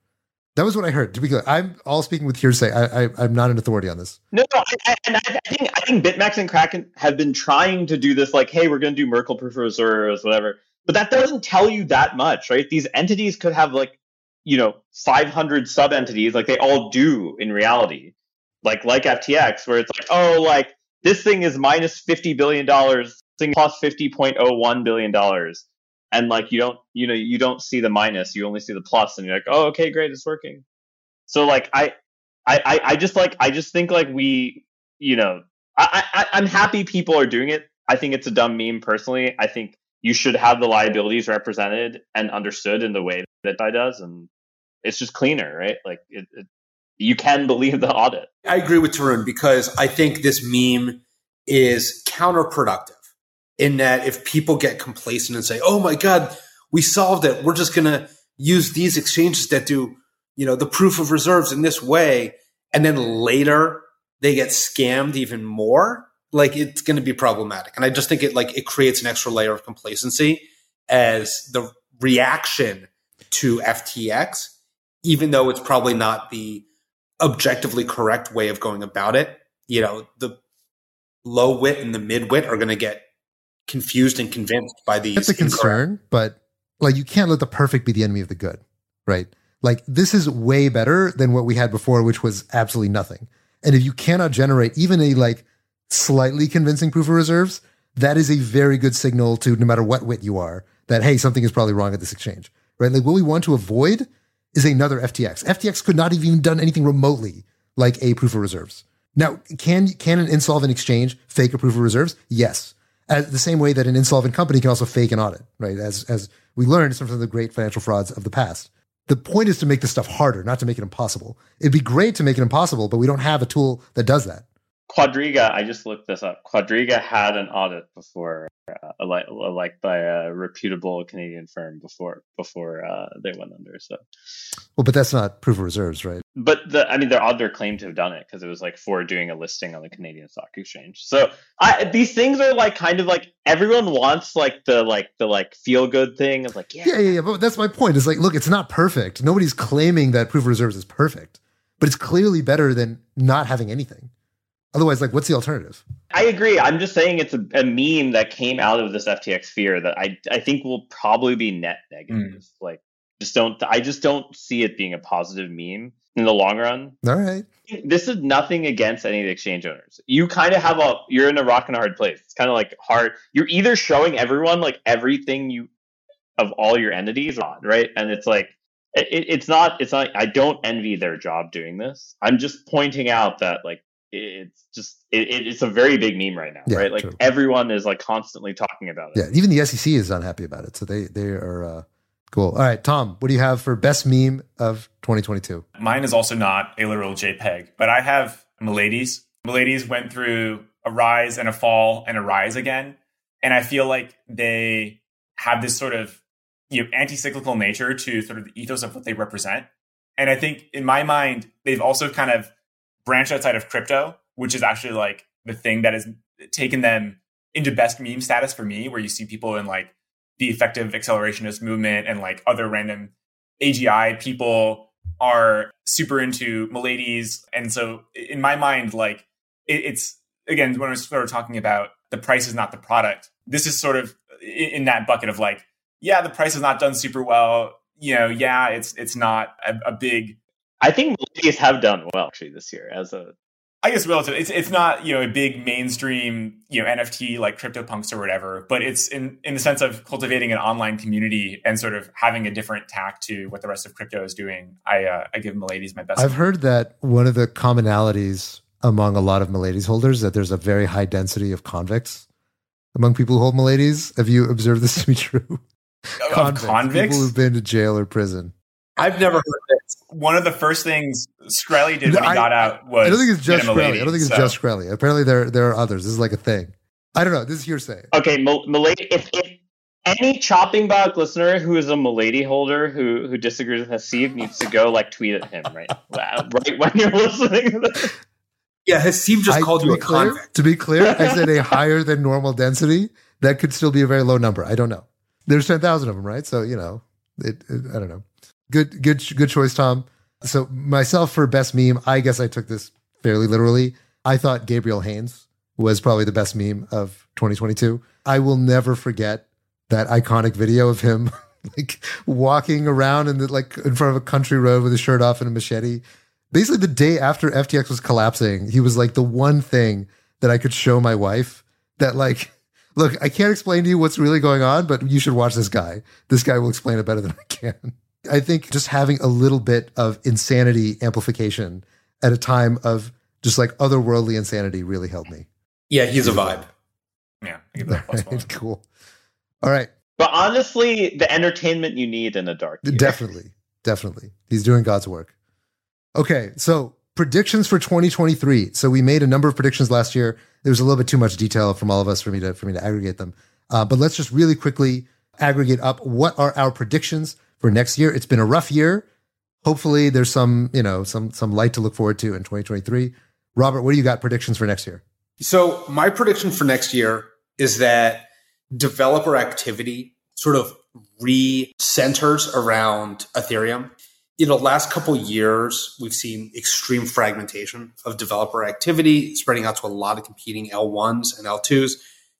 That was what I heard. To be clear, I'm all speaking with hearsay. I, I, I'm not an authority on this. No, no, I, I, and I, I think I think BitMEX and Kraken have been trying to do this, like, hey, we're going to do Merkle proof of reserves, whatever. But that doesn't tell you that much, right? These entities could have like, you know, 500 sub entities, like they all do in reality, like like FTX, where it's like, oh, like this thing is minus 50 billion dollars, thing plus 50.01 billion dollars, and like you don't, you know, you don't see the minus, you only see the plus, and you're like, oh, okay, great, it's working. So like I, I, I, I just like I just think like we, you know, I, I, I'm happy people are doing it. I think it's a dumb meme personally. I think you should have the liabilities represented and understood in the way that I does, and it's just cleaner, right? Like it, it you can believe the audit. I agree with Tarun because I think this meme is counterproductive in that if people get complacent and say, "Oh my god, we solved it. We're just going to use these exchanges that do, you know, the proof of reserves in this way," and then later they get scammed even more, like it's going to be problematic. And I just think it like it creates an extra layer of complacency as the reaction to FTX, even though it's probably not the objectively correct way of going about it. You know, the low wit and the mid wit are going to get confused and convinced by these. That's a incorrect- concern, but like you can't let the perfect be the enemy of the good, right? Like this is way better than what we had before, which was absolutely nothing. And if you cannot generate even a like slightly convincing proof of reserves, that is a very good signal to no matter what wit you are that hey, something is probably wrong at this exchange, right? Like what we want to avoid is another FTX. FTX could not have even done anything remotely like a proof of reserves. Now, can can an insolvent exchange fake a proof of reserves? Yes. As the same way that an insolvent company can also fake an audit, right? As as we learned from some of the great financial frauds of the past. The point is to make this stuff harder, not to make it impossible. It'd be great to make it impossible, but we don't have a tool that does that. Quadriga, I just looked this up. Quadriga had an audit before, uh, like, like by a reputable Canadian firm before before uh, they went under. So, well, but that's not proof of reserves, right? But the, I mean, their auditor claimed to have done it because it was like for doing a listing on the Canadian Stock Exchange. So, I, these things are like kind of like everyone wants like the like the like feel good thing of like yeah, yeah, yeah, yeah. But that's my point. It's like, look, it's not perfect. Nobody's claiming that proof of reserves is perfect, but it's clearly better than not having anything. Otherwise, like, what's the alternative? I agree. I'm just saying it's a, a, meme that came out of this FTX fear that I I think will probably be net negative. Mm. Like, just don't. I just don't see it being a positive meme in the long run. All right. This is nothing against any of the exchange owners. You kind of have a you're in a rock and a hard place. It's kind of like hard. You're either showing everyone like everything you of all your entities, on, right? And it's like it, it's not it's not. I don't envy their job doing this. I'm just pointing out that like it's just it, it's a very big meme right now, yeah, right? Like true. everyone is like constantly talking about it. Yeah, even the SEC is unhappy about it, so they they are uh, cool. All right, Tom, what do you have for best meme of 2022? Mine is also not a literal JPEG, but I have Milady's. Milady's went through a rise and a fall and a rise again, and I feel like they have this sort of you know anti-cyclical nature to sort of the ethos of what they represent. And I think in my mind, they've also kind of branch outside of crypto, which is actually like the thing that has taken them into best meme status for me, where you see people in like the effective accelerationist movement and like other random AGI people are super into Milady's. And so in my mind, like it, it's again, when I was sort of talking about the price is not the product, this is sort of in that bucket of like, yeah, the price has not done super well. You know, yeah, it's it's not a, a big I think Milady's have done well actually this year as a. I guess relative. It's it's not you know a big mainstream you know NFT like CryptoPunks or whatever, but it's in in the sense of cultivating an online community and sort of having a different tack to what the rest of crypto is doing. I uh, I give Milady's my best. I've heard that one of the commonalities among a lot of Milady's holders that there's a very high density of convicts among people who hold Milady's. Have you observed this to be true? Convicts, convicts, people who've been to jail or prison. I've never heard this. One of the first things Shkreli did when I, he got out was I don't think it's just Shkreli. I don't think it's so. just Shkreli. Apparently there there are others. This is like a thing. I don't know. This is hearsay. Okay, Milady. If, if any chopping block listener who is a Milady holder who who disagrees with Haseeb needs to go like tweet at him right *laughs* right when you're listening. To this. Yeah, Haseeb just I, called you a clear, convict. To be clear, I said a *laughs* higher than normal density. That could still be a very low number. I don't know. There's ten thousand of them, right? So you know, it, it, I don't know. Good, good, good choice, Tom. So myself for best meme, I guess I took this fairly literally. I thought Gabriel Haines was probably the best meme of 2022. I will never forget that iconic video of him *laughs* like walking around in the like in front of a country road with his shirt off and a machete. Basically, the day after FTX was collapsing, he was like the one thing that I could show my wife that like, look, I can't explain to you what's really going on, but you should watch this guy. This guy will explain it better than I can. *laughs* I think just having a little bit of insanity amplification at a time of just like otherworldly insanity really helped me. Yeah, he's a vibe. Yeah, right, *laughs* cool. All right. But honestly, the entertainment you need in a dark year. Definitely. Definitely. He's doing God's work. Okay, so predictions for 2023. So we made a number of predictions last year. There was a little bit too much detail from all of us for me to for me to aggregate them. Uh, but let's just really quickly aggregate up what are our predictions for next year. It's been a rough year. Hopefully there's some, you know, some some light to look forward to in 2023. Robert, what do you got predictions for next year? So, my prediction for next year is that developer activity sort of re-centers around Ethereum. In the last couple years, we've seen extreme fragmentation of developer activity spreading out to a lot of competing L1s and L2s.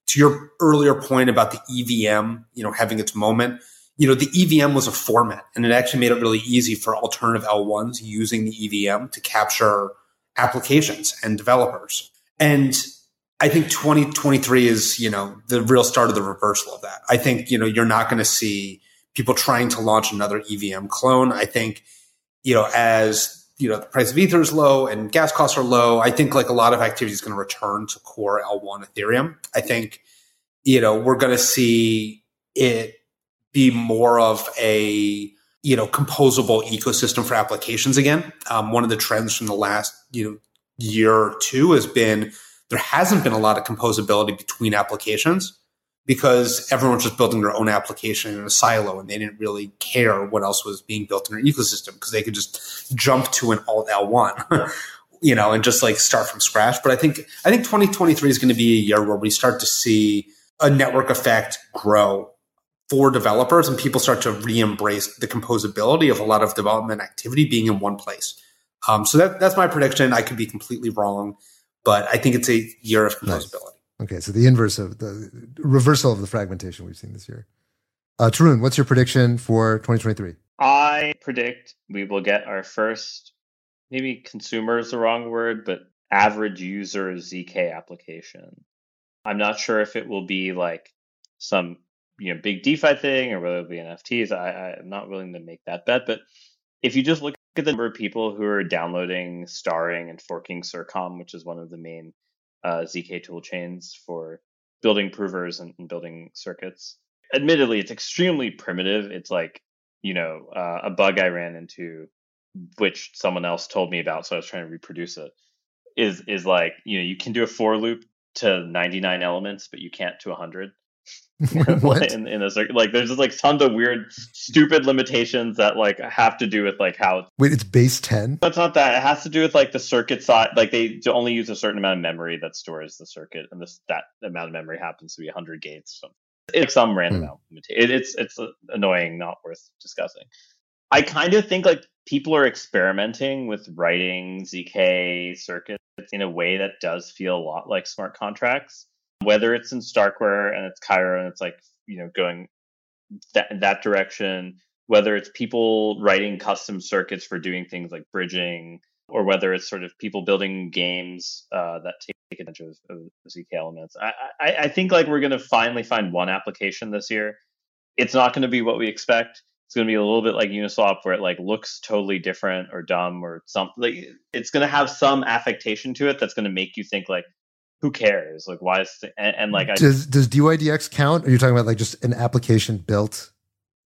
To your earlier point about the EVM, you know, having its moment, you know, the EVM was a format and it actually made it really easy for alternative L1s using the EVM to capture applications and developers. And I think 2023 is, you know, the real start of the reversal of that. I think, you know, you're not going to see people trying to launch another EVM clone. I think you know, as you know, the price of ether is low and gas costs are low. I think like a lot of activity is going to return to core L1 Ethereum. I think, you know, we're going to see it be more of a you know composable ecosystem for applications again. Um, one of the trends from the last you know year or two has been there hasn't been a lot of composability between applications because everyone's just building their own application in a silo and they didn't really care what else was being built in their ecosystem because they could just jump to an alt L1. *laughs* you know, and just like start from scratch. But I think I think 2023 is going to be a year where we start to see a network effect grow for developers and people start to re-embrace the composability of a lot of development activity being in one place. Um, so that, that's my prediction. I could be completely wrong, but I think it's a year of composability. Nice. Okay, so the inverse of the reversal of the fragmentation we've seen this year. Uh, Tarun, what's your prediction for 2023? I predict we will get our first, maybe consumer is the wrong word, but average user ZK application. I'm not sure if it will be like some you know big DeFi thing or whether it'll be NFTs. I, I'm not willing to make that bet, but if you just look at the number of people who are downloading, starring, and forking Circom, which is one of the main uh, zk tool chains for building provers and, and, building circuits. Admittedly, it's extremely primitive. It's like you know uh, a bug I ran into, which someone else told me about, so I was trying to reproduce it. Is is like you know you can do a for loop to 99 elements, but you can't to 100. *laughs* *laughs* in, in a circuit. Like there's just like tons of weird, stupid limitations that like have to do with like how. Wait, it's base ten. That's not that. It has to do with like the circuit side. Like they only use a certain amount of memory that stores the circuit, and this that amount of memory happens to be 100 gates. So it's some random mm. amount. It, it's it's annoying, not worth discussing. I kind of think like people are experimenting with writing zk circuits in a way that does feel a lot like smart contracts whether it's in Starkware and it's Cairo and it's like you know going that that direction, whether it's people writing custom circuits for doing things like bridging, or whether it's sort of people building games uh, that take advantage of, of ZK elements. I, I, I think like we're going to finally find one application this year. It's not going to be what we expect. It's going to be a little bit like Uniswap, where it like looks totally different or dumb or something. Like, it's going to have some affectation to it that's going to make you think like, who cares? Like, why is and, and like does I, does DYDX count? Are you talking about like just an application built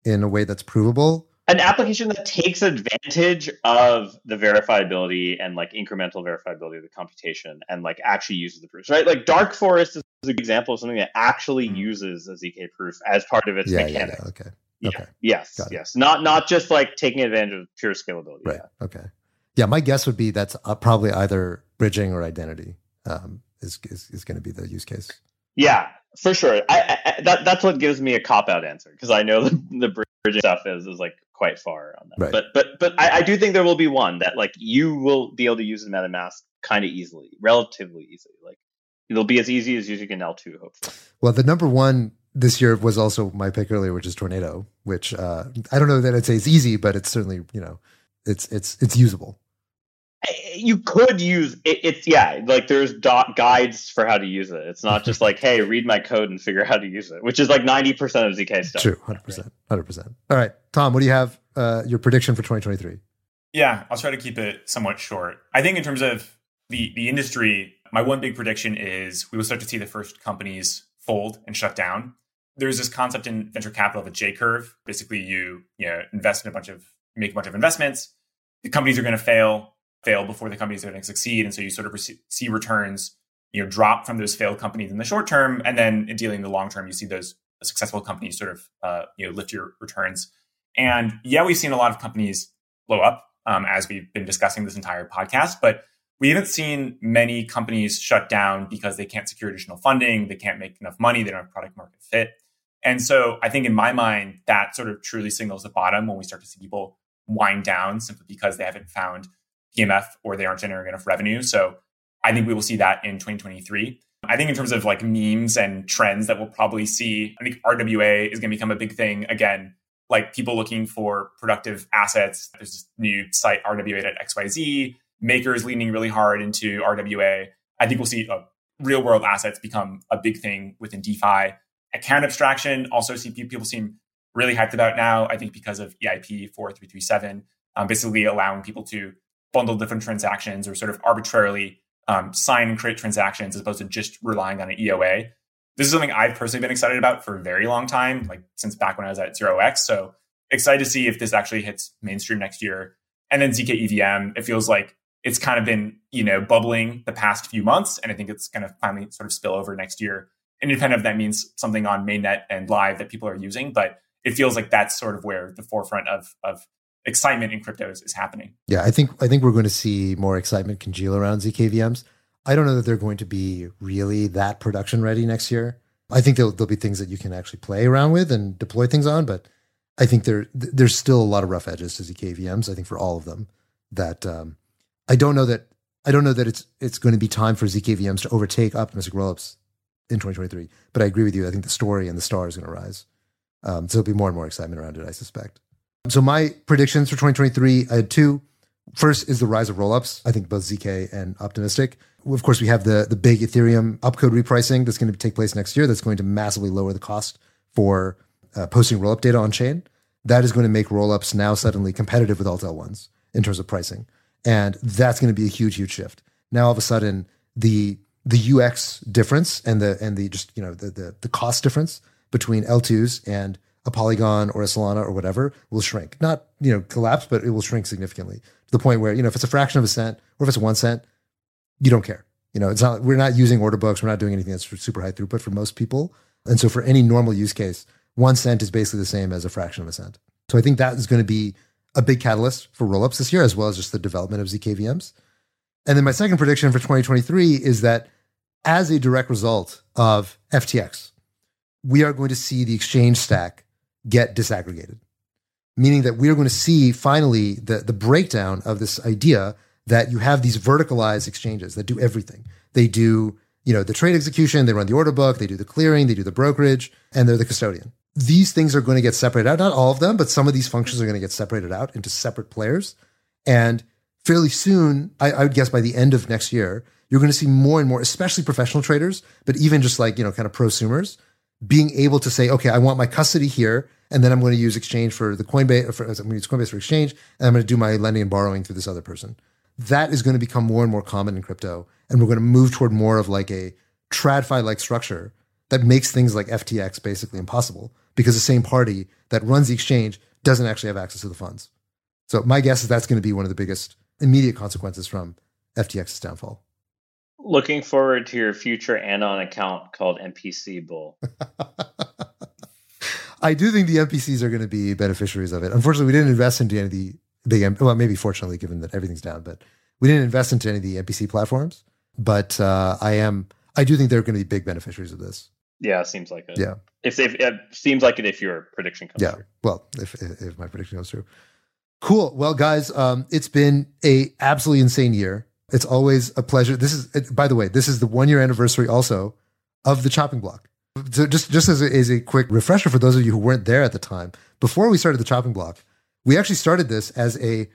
in a way that's provable? An application that takes advantage of the verifiability and like incremental verifiability of the computation and like actually uses the proofs, right? Like Dark Forest is an example of something that actually mm. uses a ZK proof as part of its yeah, mechanics. Yeah, yeah, okay. Yeah. Okay. Yes. Yes. Not not just like taking advantage of pure scalability. Right. Yeah. Okay. Yeah, my guess would be that's uh, probably either bridging or identity. Um, is is, is going to be the use case. Yeah, for sure. I, I, that that's what gives me a cop out answer because I know *laughs* the, the bridging stuff is is like quite far on that. Right. But but but I, I do think there will be one that like you will be able to use in MetaMask kind of easily, relatively easily. Like it'll be as easy as using an L two, hopefully. Well, the number one this year was also my pick earlier, which is Tornado, which uh, I don't know that I'd say it's easy, but it's certainly you know it's it's it's usable you could use it, it's yeah like there's dot guides for how to use it. It's not just like hey read my code and figure out how to use it which is like 90% of zk stuff. True 100% 100% all right tom what do you have uh, your prediction for 2023 yeah i'll try to keep it somewhat short. I think in terms of the the industry my one big prediction is we will start to see the first companies fold and shut down. There's this concept in venture capital of a j curve basically you you know invest in a bunch of make a bunch of investments. The companies are going to fail fail before the companies are going to succeed. And so you sort of see returns, you know, drop from those failed companies in the short term. And then in dealing in the long term, you see those successful companies sort of, uh, you know, lift your returns. And yeah, we've seen a lot of companies blow up um, as we've been discussing this entire podcast, but we haven't seen many companies shut down because they can't secure additional funding, they can't make enough money, they don't have product market fit. And so I think in my mind, that sort of truly signals the bottom when we start to see people wind down simply because they haven't found PMF or they aren't generating enough revenue. So I think we will see that in 2023. I think in terms of like memes and trends that we'll probably see, I think RWA is going to become a big thing again. Like people looking for productive assets. There's this new site RWA.xyz. Makers leaning really hard into RWA. I think we'll see uh, real world assets become a big thing within DeFi. Account abstraction also see people seem really hyped about now. I think because of EIP 4337 um, basically allowing people to bundle different transactions or sort of arbitrarily um, sign and create transactions as opposed to just relying on an EOA. This is something I've personally been excited about for a very long time, like since back when I was at Zero X. So excited to see if this actually hits mainstream next year. And then ZK EVM, it feels like it's kind of been, you know, bubbling the past few months. And I think it's going to finally sort of spill over next year. Independent of that means something on mainnet and live that people are using. But it feels like that's sort of where the forefront of, of excitement in cryptos is happening. Yeah, I think I think we're going to see more excitement congeal around ZKVMs. I don't know that they're going to be really that production ready next year. I think there'll, there'll be things that you can actually play around with and deploy things on, but I think there there's still a lot of rough edges to ZKVMs. I think for all of them that um, I don't know that I don't know that it's it's going to be time for ZKVMs to overtake optimistic rollups in 2023. But I agree with you. I think the story and the star is going to rise. Um, so there'll be more and more excitement around it. I suspect. So my predictions for 2023, I had two. First is the rise of rollups. I think both ZK and optimistic. Of course, we have the the big Ethereum opcode repricing that's going to take place next year. That's going to massively lower the cost for uh, posting rollup data on chain. That is going to make rollups now suddenly competitive with alt L1s in terms of pricing, and that's going to be a huge, huge shift. Now all of a sudden, the the UX difference and the and the just you know the the, the cost difference between L2s and a Polygon or a Solana or whatever will shrink. Not, you know, collapse, but it will shrink significantly to the point where, you know, if it's a fraction of a cent or if it's one cent, you don't care. You know, it's not, we're not using order books. We're not doing anything that's super high throughput for most people. And so for any normal use case, one cent is basically the same as a fraction of a cent. So I think that is going to be a big catalyst for rollups this year, as well as just the development of ZKVMs. And then my second prediction for 2023 is that as a direct result of FTX, we are going to see the exchange stack get disaggregated, meaning that we are going to see finally the, the breakdown of this idea that you have these verticalized exchanges that do everything. They do, you know, the trade execution, they run the order book, they do the clearing, they do the brokerage, and they're the custodian. These things are going to get separated out, not all of them, but some of these functions are going to get separated out into separate players. And fairly soon, I, I would guess by the end of next year, you're going to see more and more, especially professional traders, but even just like, you know, kind of prosumers being able to say, okay, I want my custody here, and then I'm going to use exchange for the Coinbase. For, I'm going to use Coinbase for exchange, and I'm going to do my lending and borrowing through this other person. That is going to become more and more common in crypto, and we're going to move toward more of like a TradFi like structure that makes things like FTX basically impossible because the same party that runs the exchange doesn't actually have access to the funds. So my guess is that's going to be one of the biggest immediate consequences from FTX's downfall looking forward to your future Anon account called MPC Bull. *laughs* I do think the MPCs are going to be beneficiaries of it. Unfortunately, we didn't invest into any of the big, well, maybe fortunately, given that everything's down, but we didn't invest into any of the MPC platforms. But uh, I am, I do think they're going to be big beneficiaries of this. Yeah, it seems like it. Yeah. If, if it seems like it if your prediction comes yeah. Well, if, if, if my prediction comes true. Cool. Well, guys, um, it's been a absolutely insane year. It's always a pleasure. This is, by the way, this is the one year anniversary also of the chopping block. So just, just as a, as a quick refresher for those of you who weren't there at the time, before we started the chopping block, we actually started this as a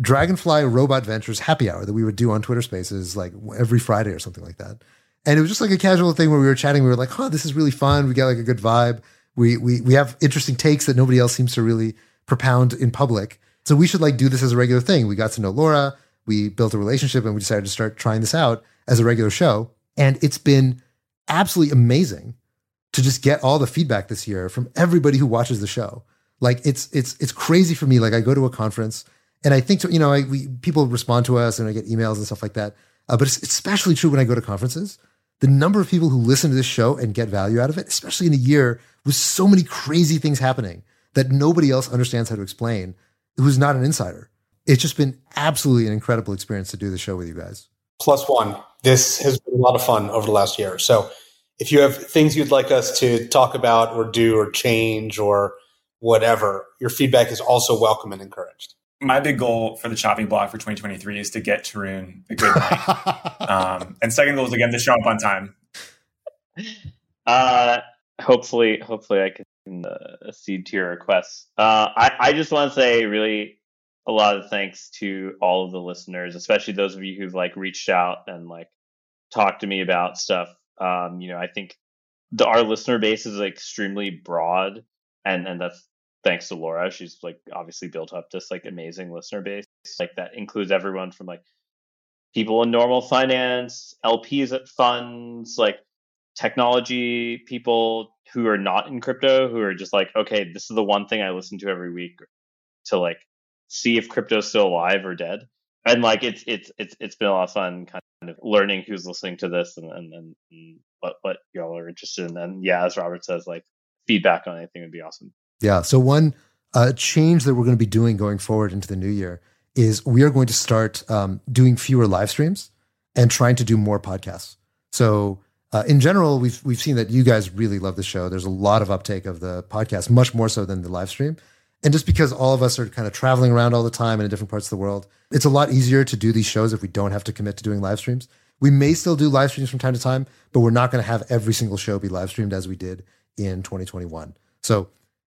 Dragonfly Robot Ventures happy hour that we would do on Twitter Spaces like every Friday or something like that. And it was just like a casual thing where we were chatting. We were like, "Huh, this is really fun. We got like a good vibe. We we we have interesting takes that nobody else seems to really propound in public. So we should like do this as a regular thing." We got to know Laura we built a relationship and we decided to start trying this out as a regular show. And it's been absolutely amazing to just get all the feedback this year from everybody who watches the show. Like it's it's it's crazy for me. Like I go to a conference and I think to, you know I, we people respond to us and I get emails and stuff like that. Uh, but it's especially true when I go to conferences. The number of people who listen to this show and get value out of it, especially in a year with so many crazy things happening that nobody else understands how to explain, who's not an insider it's just been absolutely an incredible experience to do the show with you guys. Plus one. This has been a lot of fun over the last year. So if you have things you'd like us to talk about or do or change or whatever, your feedback is also welcome and encouraged. My big goal for the chopping block for 2023 is to get Tarun a good night. *laughs* um, and second goal is again to show up on time. *laughs* Uh, hopefully, hopefully I can uh, accede to your requests. Uh, I, I just want to say really a lot of thanks to all of the listeners, especially those of you who've like reached out and like talked to me about stuff. Um, you know, I think the, our listener base is like extremely broad and, and that's thanks to Laura, she's like obviously built up this like amazing listener base. Like that includes everyone from like people in normal finance, LPs at funds, like technology people who are not in crypto, who are just like, okay, this is the one thing I listen to every week to like see if crypto's still alive or dead. And like it's it's it's it's been a lot of fun kind of learning who's listening to this and and, and, what what y'all are interested in. And yeah, as Robert says, like feedback on anything would be awesome. Yeah. So one uh, change that we're going to be doing going forward into the new year is we are going to start um, doing fewer live streams and trying to do more podcasts. So uh, in general, we've we've seen that you guys really love the show. There's a lot of uptake of the podcast, much more so than the live stream. And just because all of us are kind of traveling around all the time and in different parts of the world, it's a lot easier to do these shows if we don't have to commit to doing live streams. We may still do live streams from time to time, but we're not going to have every single show be live streamed as we did in 2021. So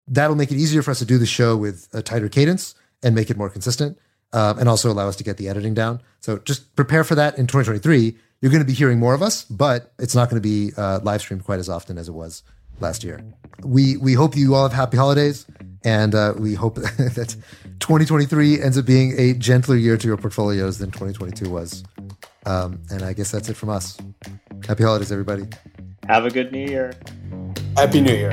that'll make it easier for us to do the show with a tighter cadence and make it more consistent, um, and also allow us to get the editing down. So just prepare for that in 2023. You're going to be hearing more of us, but it's not going to be uh, live streamed quite as often as it was last year. We we hope you all have happy holidays, and uh, we hope *laughs* that 2023 ends up being a gentler year to your portfolios than 2022 was. Um, and I guess that's it from us. Happy holidays, everybody. Have a good new year. Happy New Year.